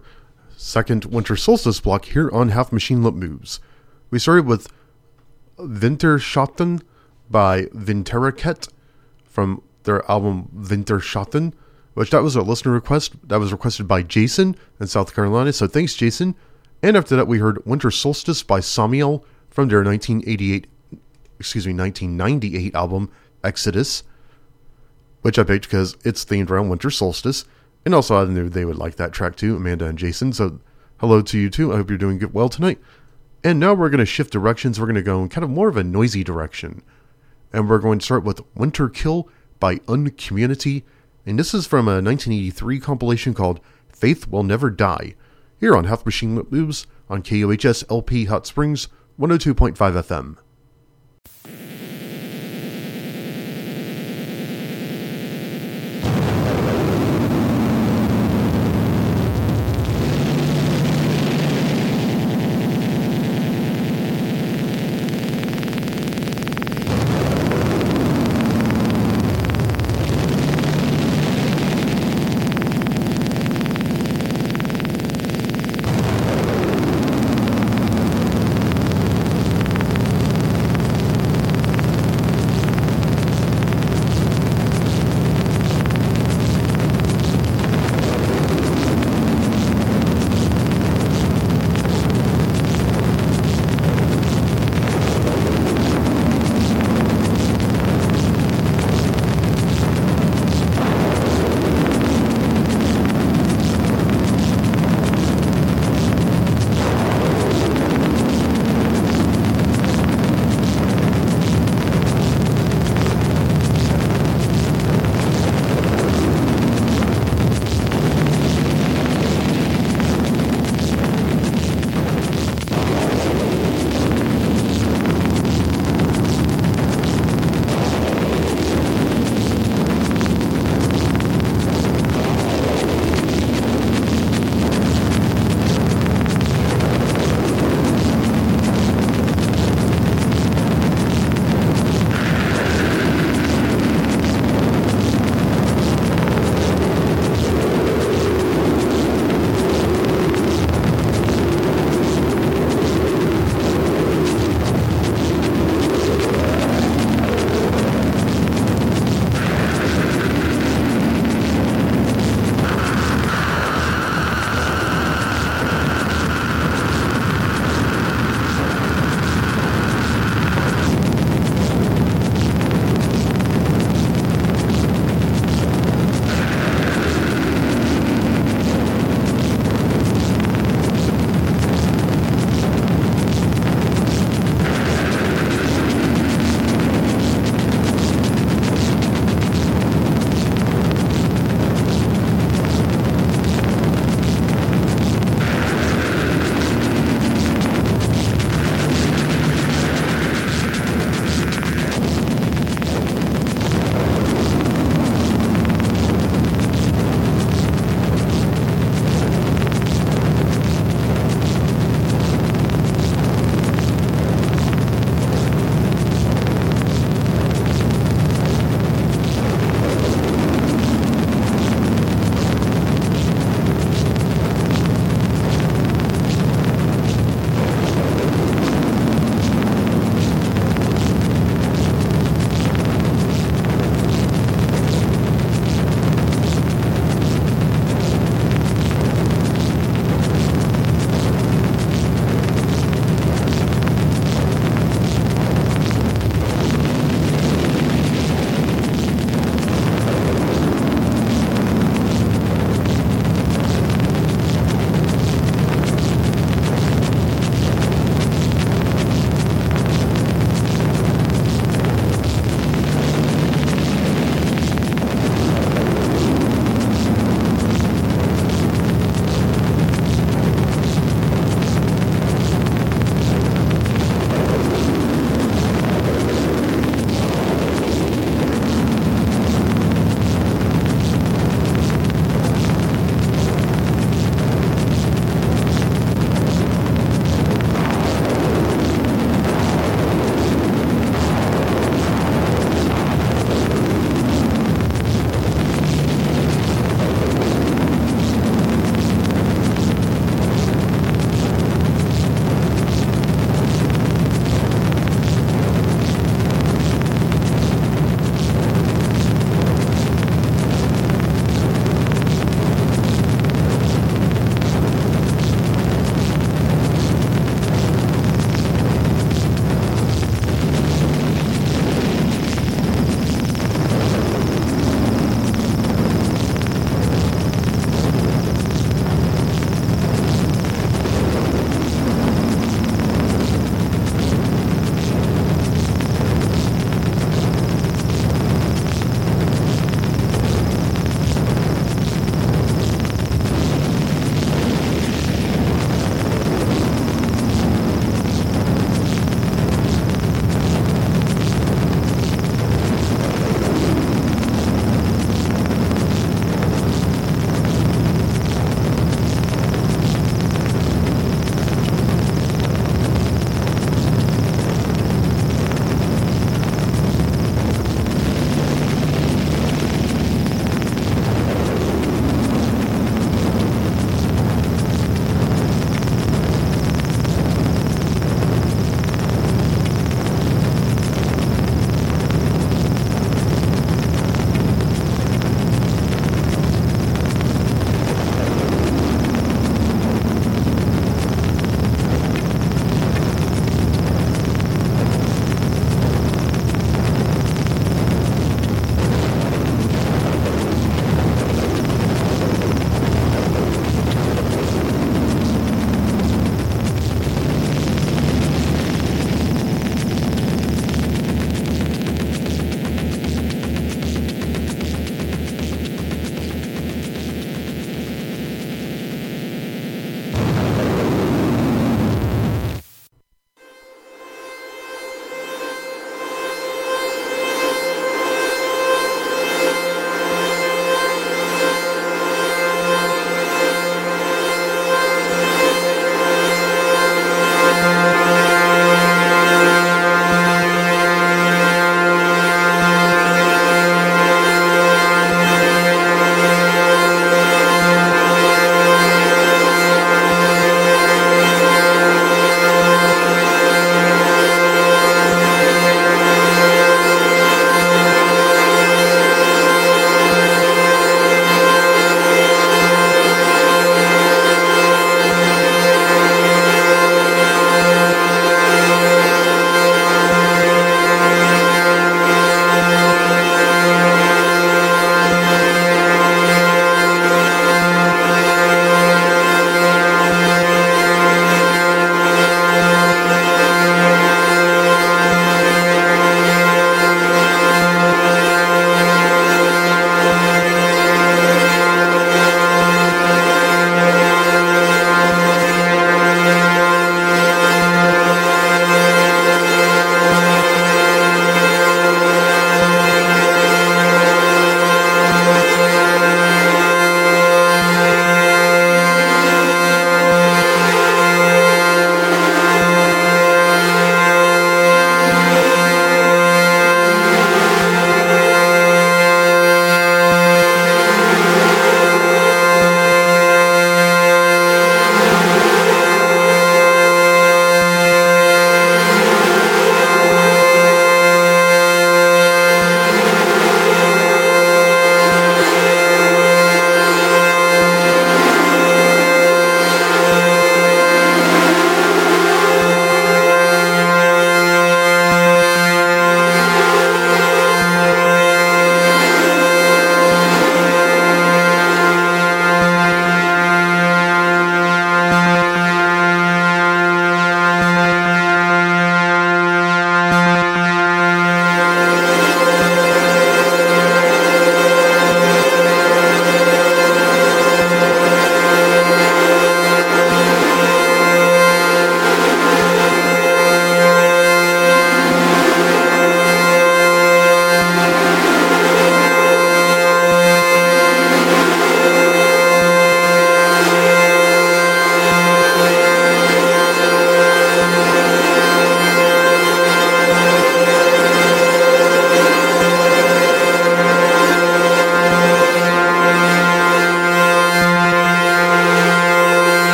[SPEAKER 1] second winter solstice block here on Half Machine Lip Moves. We started with Winterschatten by Winterraket from their album Winterschatten, which that was a listener request. That was requested by Jason in South Carolina. So thanks, Jason. And after that, we heard Winter Solstice by Samael from their 1988, excuse me, 1998 album Exodus, which I picked because it's themed around winter solstice. And also, I knew they would like that track too, Amanda and Jason. So, hello to you too. I hope you're doing well tonight. And now we're going to shift directions. We're going to go in kind of more of a noisy direction. And we're going to start with Winter Kill by Uncommunity. And this is from a 1983 compilation called Faith Will Never Die, here on Half Machine Moves on KOHS LP Hot Springs 102.5 FM.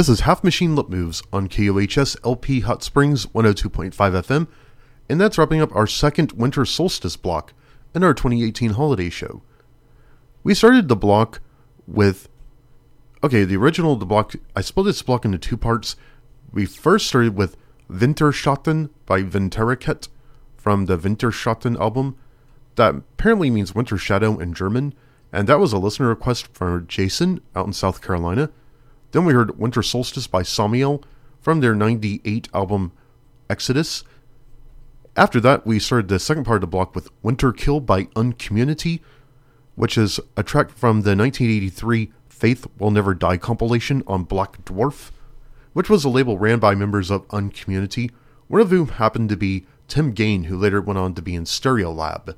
[SPEAKER 1] This is Half Machine Lip Moves on KOHS LP Hot Springs 102.5 FM, and that's wrapping up our second winter solstice block in our 2018 holiday show. We started the block with okay, the original the block I split this block into two parts. We first started with Winterschatten by Wintereket from the Winterschatten album. That apparently means winter shadow in German, and that was a listener request from Jason out in South Carolina. Then we heard Winter Solstice by Samael from their 98 album Exodus. After that, we started the second part of the block with Winter Kill by Uncommunity, which is a track from the 1983 Faith Will Never Die compilation on Black Dwarf, which was a label ran by members of Uncommunity, one of whom happened to be Tim Gane, who later went on to be in Stereolab.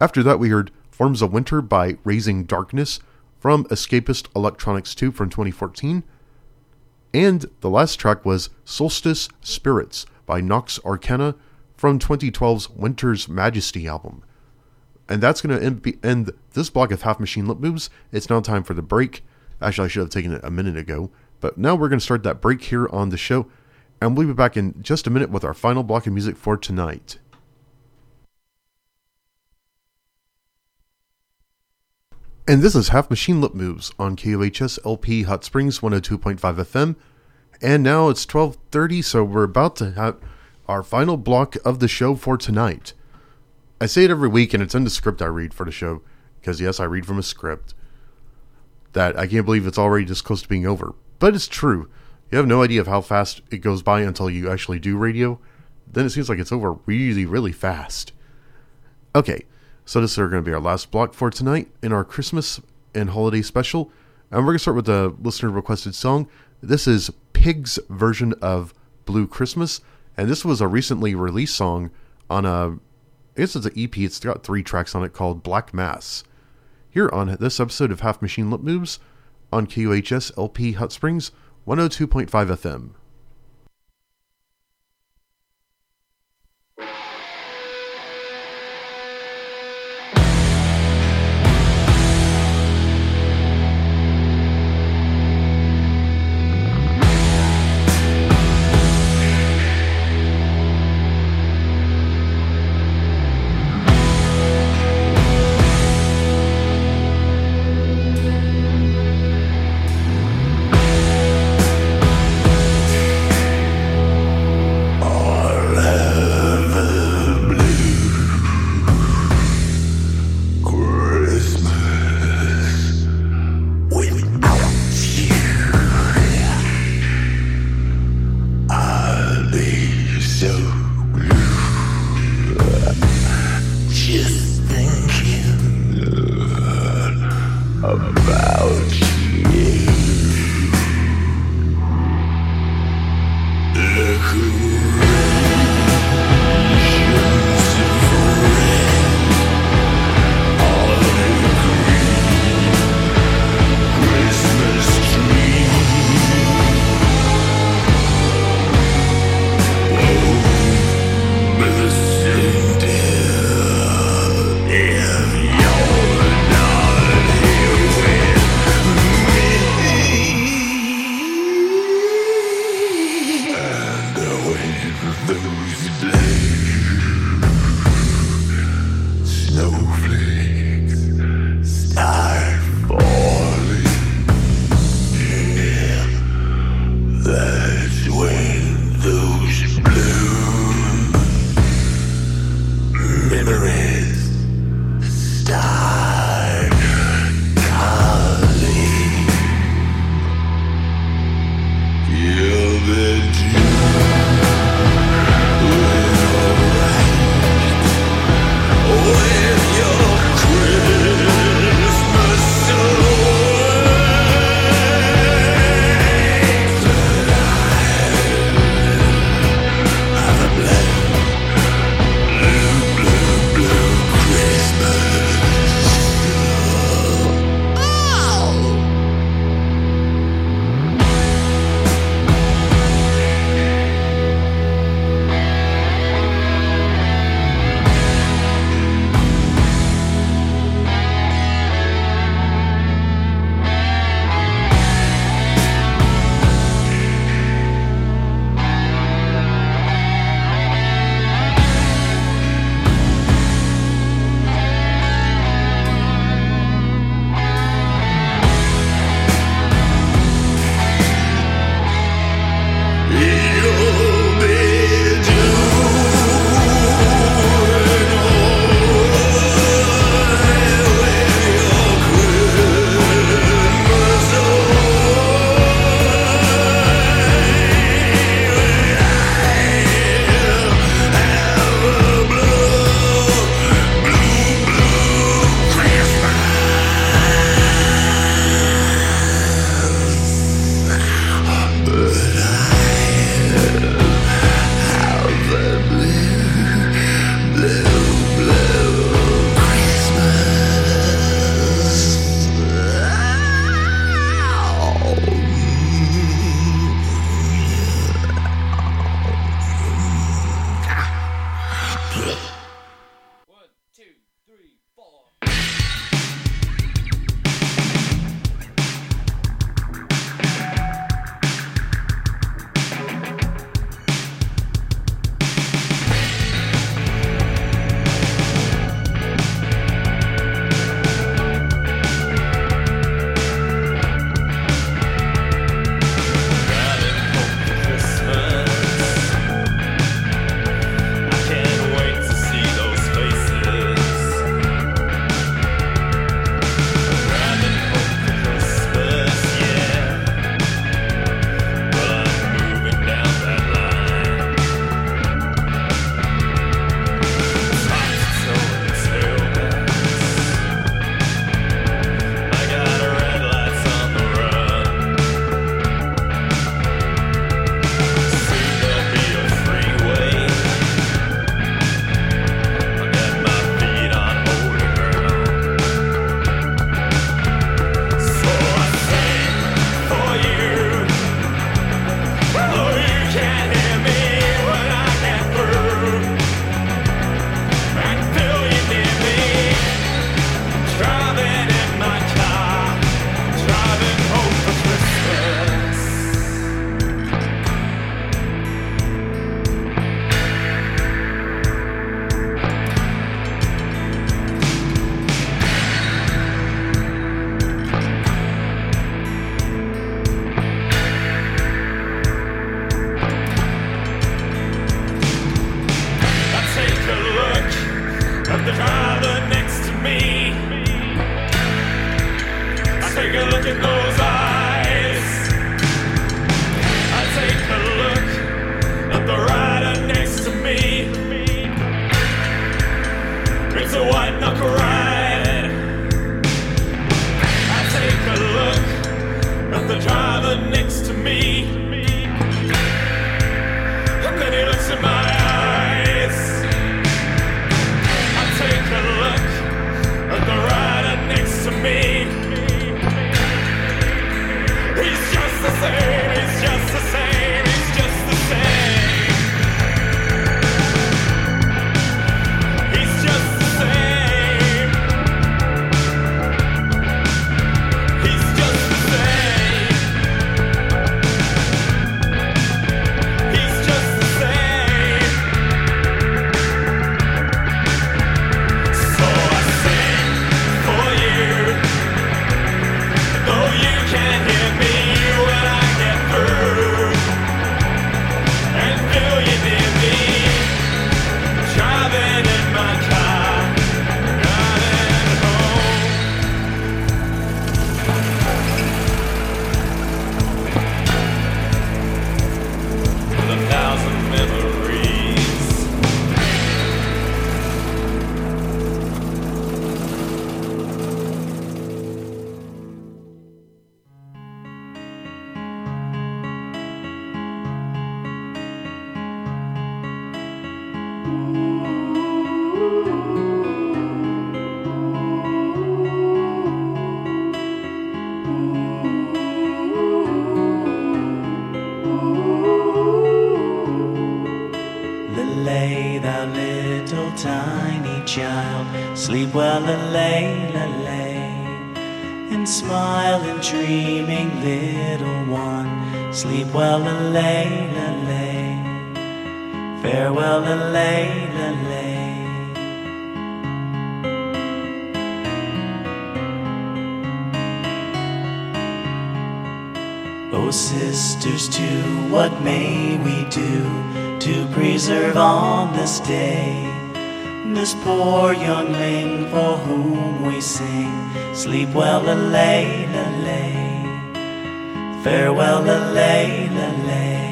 [SPEAKER 1] After that, we heard Forms of Winter by Raising Darkness from Escapist Electronics 2 from 2014. And the last track was Solstice Spirits by Nox Arcana from 2012's Winter's Majesty album. And that's going to end, this block of Half Machine Lip Moves. It's now time for the break. Actually, I should have taken it a minute ago. But now we're going to start that break here on the show. And we'll be back in just a minute with our final block of music for tonight. And this is Half Machine Lip Moves on KOHS LP Hot Springs 102.5 FM. And now it's 12:30, so we're about to have our final block of the show for tonight. I say it every week and it's in the script I read for the show because yes, I read from a script. That I can't believe it's already this close to being over. But it's true. You have no idea of how fast it goes by until you actually do radio. Then it seems like it's over really, really fast. Okay, so this is going to be our last block for tonight in our Christmas and holiday special. And we're going to start with the listener requested song. This is Pig's version of Blue Christmas. And this was a recently released song on a, I guess it's an EP. It's got three tracks on it called Black Mass. Here on this episode of Half Machine Lip Moves on KOHS LP Hot Springs 102.5 FM.
[SPEAKER 8] Sleep well, lay, lay. Farewell, lay, lay.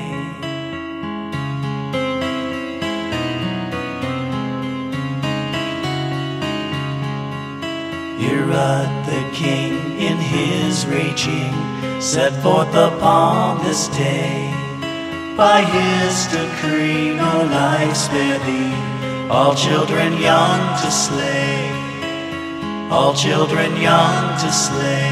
[SPEAKER 8] Herod the king in his reaching set forth upon this day. By his decree, no life spare thee, all children young to slay, all children young to slay.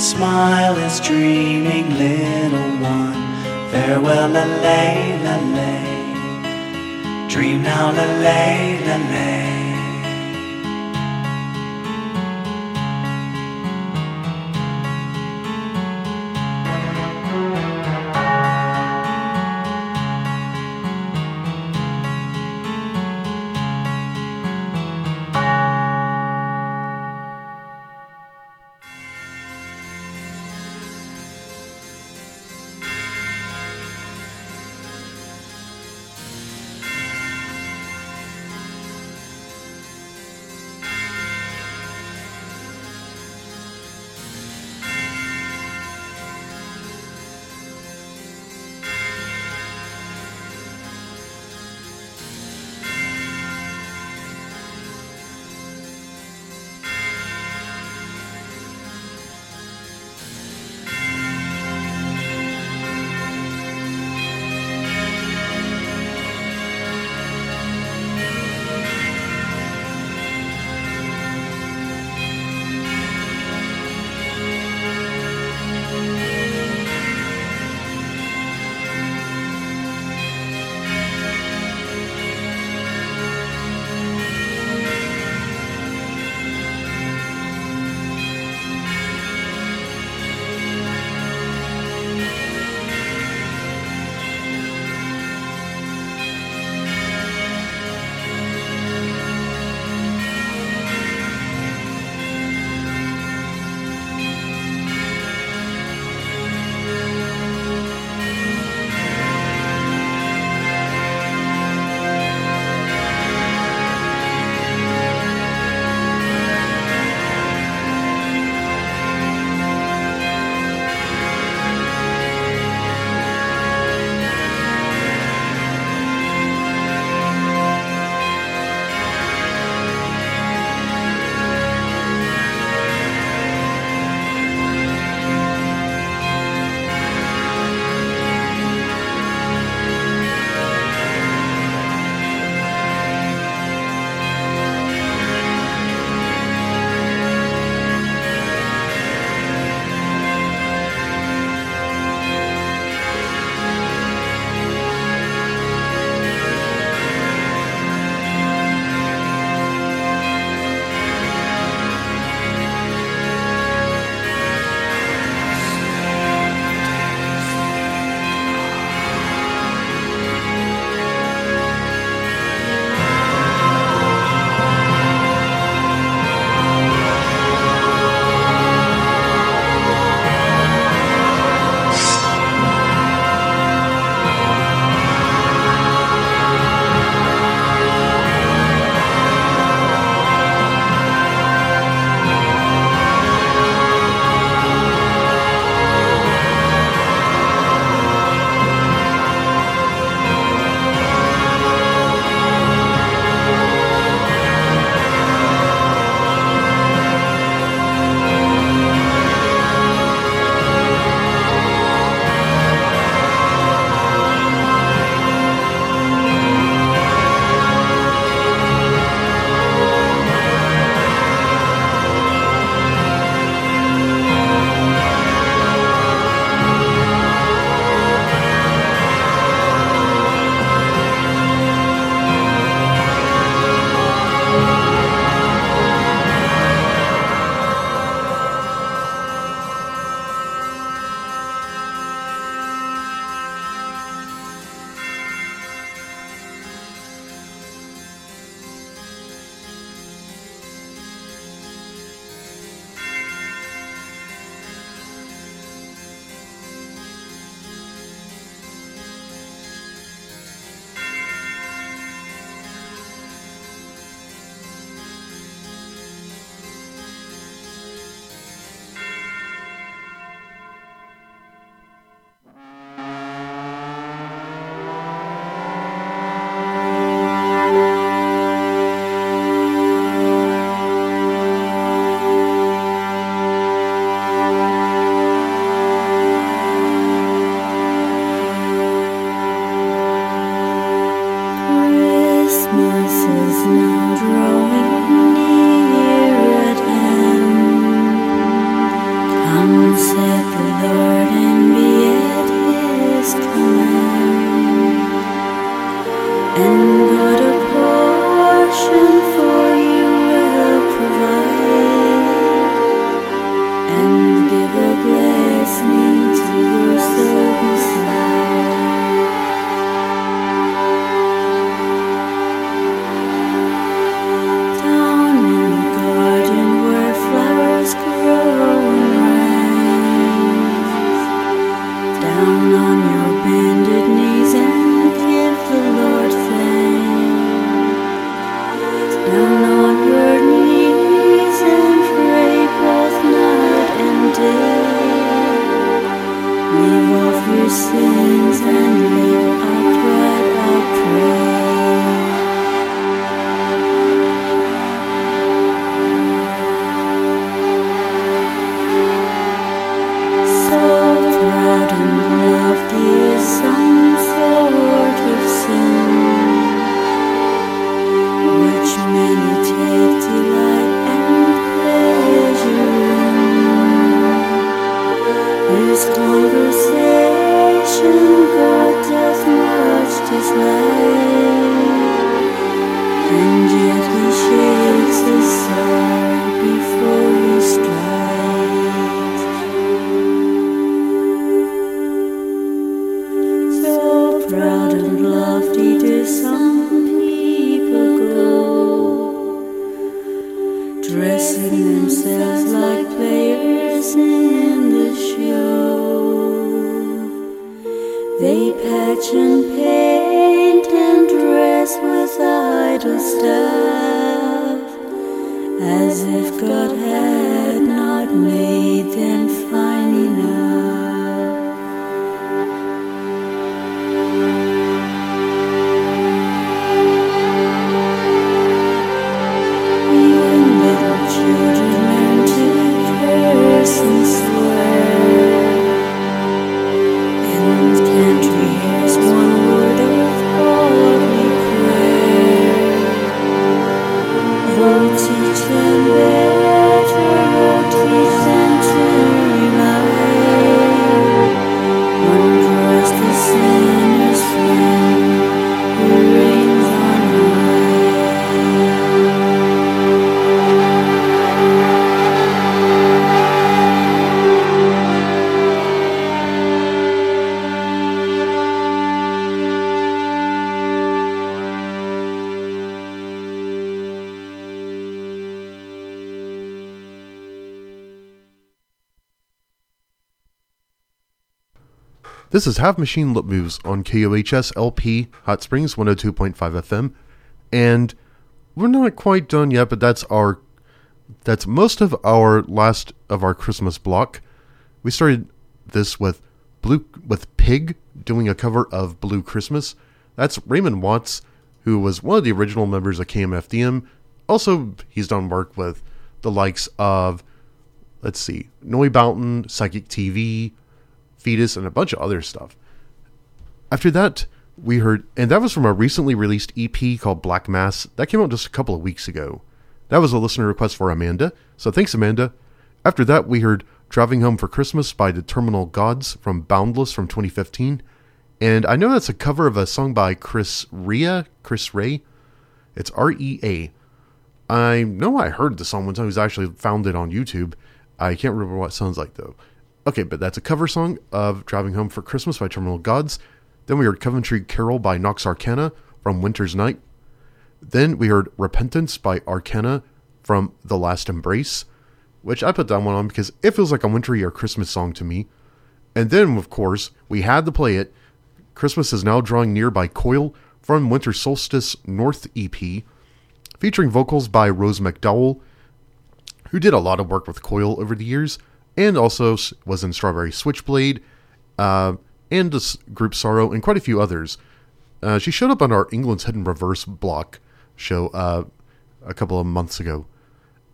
[SPEAKER 8] Smile as dreaming little one. Farewell, la lay, la lay. Dream now, la lay, la lay.
[SPEAKER 9] As if God had not made them fine enough.
[SPEAKER 1] This is Half Machine Lip Moves on KOHS LP Hot Springs 102.5 FM. And we're not quite done yet, but that's our that's most of our last of our Christmas block. We started this with Blue with Pig doing a cover of Blue Christmas. That's Raymond Watts, who was one of the original members of KMFDM. Also, he's done work with the likes of let's see, Neubauten, Psychic TV, Foetus, and a bunch of other stuff. After that, we heard, and that was from a recently released EP called Black Mass. That came out just a couple of weeks ago. That was a listener request for Amanda, so thanks, Amanda. After that, we heard Driving Home for Christmas by the Terminal Gods from Boundless from 2015. And I know that's a cover of a song by Chris Rea, Chris Ray. It's R E A. I know I heard the song one time. It was actually found it on YouTube. I can't remember what it sounds like though. Okay, but that's a cover song of Driving Home for Christmas by Terminal Gods. Then we heard Coventry Carol by Nox Arcana from Winter's Night. Then we heard Repentance by Arcana from The Last Embrace, which I put that one on because it feels like a wintry or Christmas song to me. And then, of course, we had to play it. Christmas is Now Drawing Near by Coil from Winter Solstice North EP, featuring vocals by Rose McDowall, who did a lot of work with Coil over the years, and also was in Strawberry Switchblade, uh, and the group Sorrow, and quite a few others. Uh, she showed up on our England's Hidden Reverse block show uh, a couple of months ago.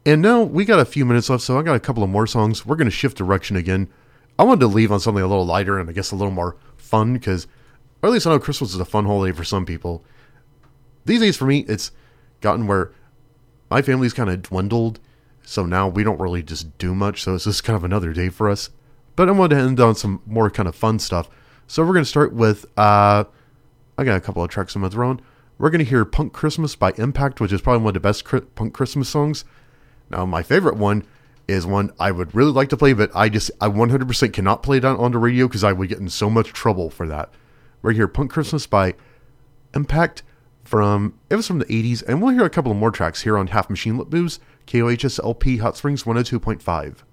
[SPEAKER 1] And now we got a few minutes left, so I got a couple of more songs. We're going to shift direction again. I wanted to leave on something a little lighter and I guess a little more fun because, at least I know Christmas is a fun holiday for some people. These days, for me, it's gotten where my family's kind of dwindled, so now we don't really just do much. So it's just kind of another day for us. But I wanted to end on some more kind of fun stuff. So we're going to start with uh, I got a couple of tracks I'm going to throw in. We're going to hear Punk Christmas by Impact, which is probably one of the best punk Christmas songs. Now, my favorite one is one I would really like to play, but I just, I 100% cannot play it on, on the radio because I would get in so much trouble for that. We're here, Punk Christmas by Impact from, it was from the 80s, and we'll hear a couple of more tracks here on Half Machine Lip Moves, KOHS LP Hot Springs 102.5.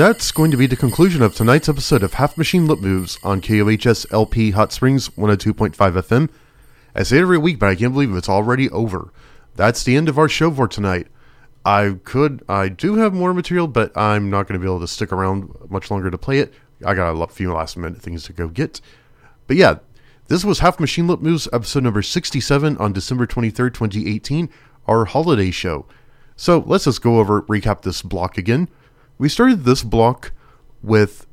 [SPEAKER 1] that's going to be the conclusion of tonight's episode of Half Machine Lip Moves on KOHS LP Hot Springs 102.5 FM. I say it every week, but I can't believe it's already over. That's the end of our show for tonight. I could, I do have more material, but I'm not going to be able to stick around much longer to play it. I got a few last minute things to go get. But yeah, this was Half Machine Lip Moves, episode number 67 on December 23rd, 2018, our holiday show. So let's just go over, recap this block again. We started this block with.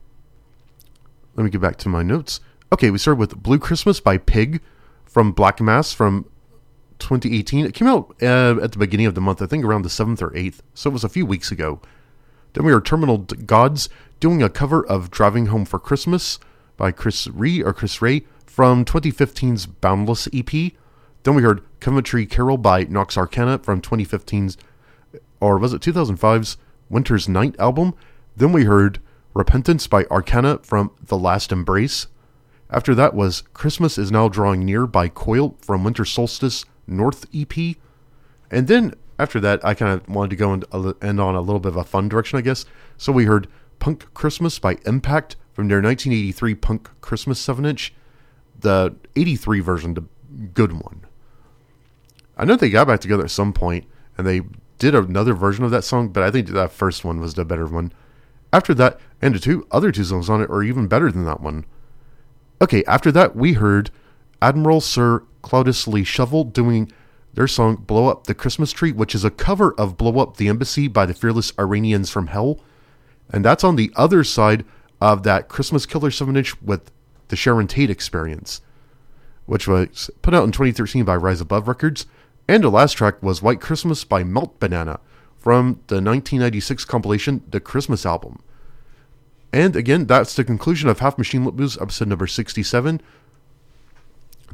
[SPEAKER 1] Let me get back to my notes. Okay, we started with Blue Christmas by Pig from Black Mass from 2018. It came out uh, at the beginning of the month, I think around the 7th or 8th, so it was a few weeks ago. Then we heard Terminal Gods doing a cover of Driving Home for Christmas by Chris Ree or Chris Ray from 2015's Boundless EP. Then we heard Coventry Carol by Nox Arcana from 2015's, or was it 2005's Winter's Night album? Then we heard Repentance by Arcana from The Last Embrace. After that was Christmas is Now Drawing Near by Coil from Winter Solstice North EP. And then after that, I kind of wanted to go and uh, end on a little bit of a fun direction, I guess. So we heard Punk Christmas by Impact from their 1983 Punk Christmas 7 inch. The 83 version, the good one. I know they got back together at some point and they did another version of that song, but I think that first one was the better one. After that, and the two other two songs on it are even better than that one. Okay, after that, we heard Admiral Sir Cloudesley Shovell doing their song Blow Up the Christmas Tree, which is a cover of Blow Up the Embassy by the Fearless Iranians from Hell. And that's on the other side of that Christmas Killer 7 inch with the Sharon Tate experience, which was put out in 2013 by Rise Above Records. And the last track was White Christmas by Melt Banana from the 1996 compilation The Christmas Album. And again, that's the conclusion of Half Machine Lip Moves, episode number 67,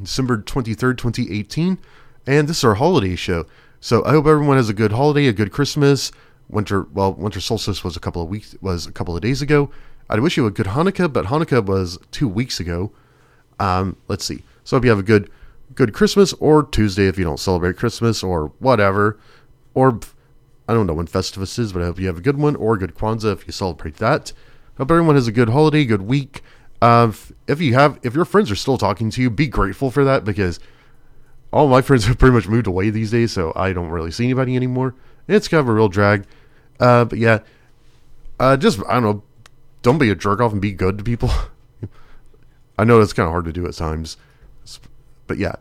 [SPEAKER 1] December 23rd, 2018. And this is our holiday show. So I hope everyone has a good holiday, a good Christmas. Winter, well, winter solstice was a couple of weeks, was a couple of days ago. I wish you a good Hanukkah, but Hanukkah was two weeks ago. Um, let's see. So I hope you have a good, good Christmas or Tuesday if you don't celebrate Christmas or whatever. Or I don't know when Festivus is, but I hope you have a good one or good Kwanzaa if you celebrate that. Hope everyone has a good holiday, good week. Uh, if, you have, if your friends are still talking to you, be grateful for that because all my <laughs> friends have pretty much moved away these days, so I don't really see anybody anymore. It's kind of a real drag. Uh, but yeah, uh, just I don't know, don't be a jerk off and be good to people. <laughs> I know that's kind of hard to do at times, but yeah.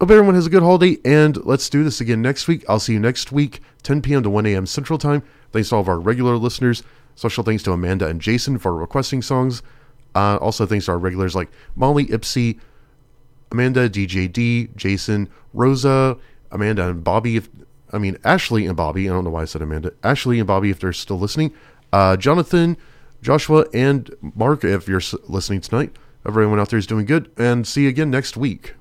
[SPEAKER 1] Hope everyone has a good holiday, and let's do this again next week. I'll see you next week, 10 p.m. to 1 a.m. Central Time. Thanks to all of our regular listeners. Special thanks to Amanda and Jason for requesting songs. Uh, also, thanks to our regulars like Molly, Ipsy, Amanda, DJD, Jason, Rosa, Amanda, and Bobby. If I mean Ashley and Bobby, I don't know why I said Amanda. Ashley and Bobby, if they're still listening. Uh, Jonathan, Joshua, and Mark, if you're listening tonight. Everyone out there is doing good, and see you again next week.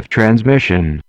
[SPEAKER 10] Of transmission.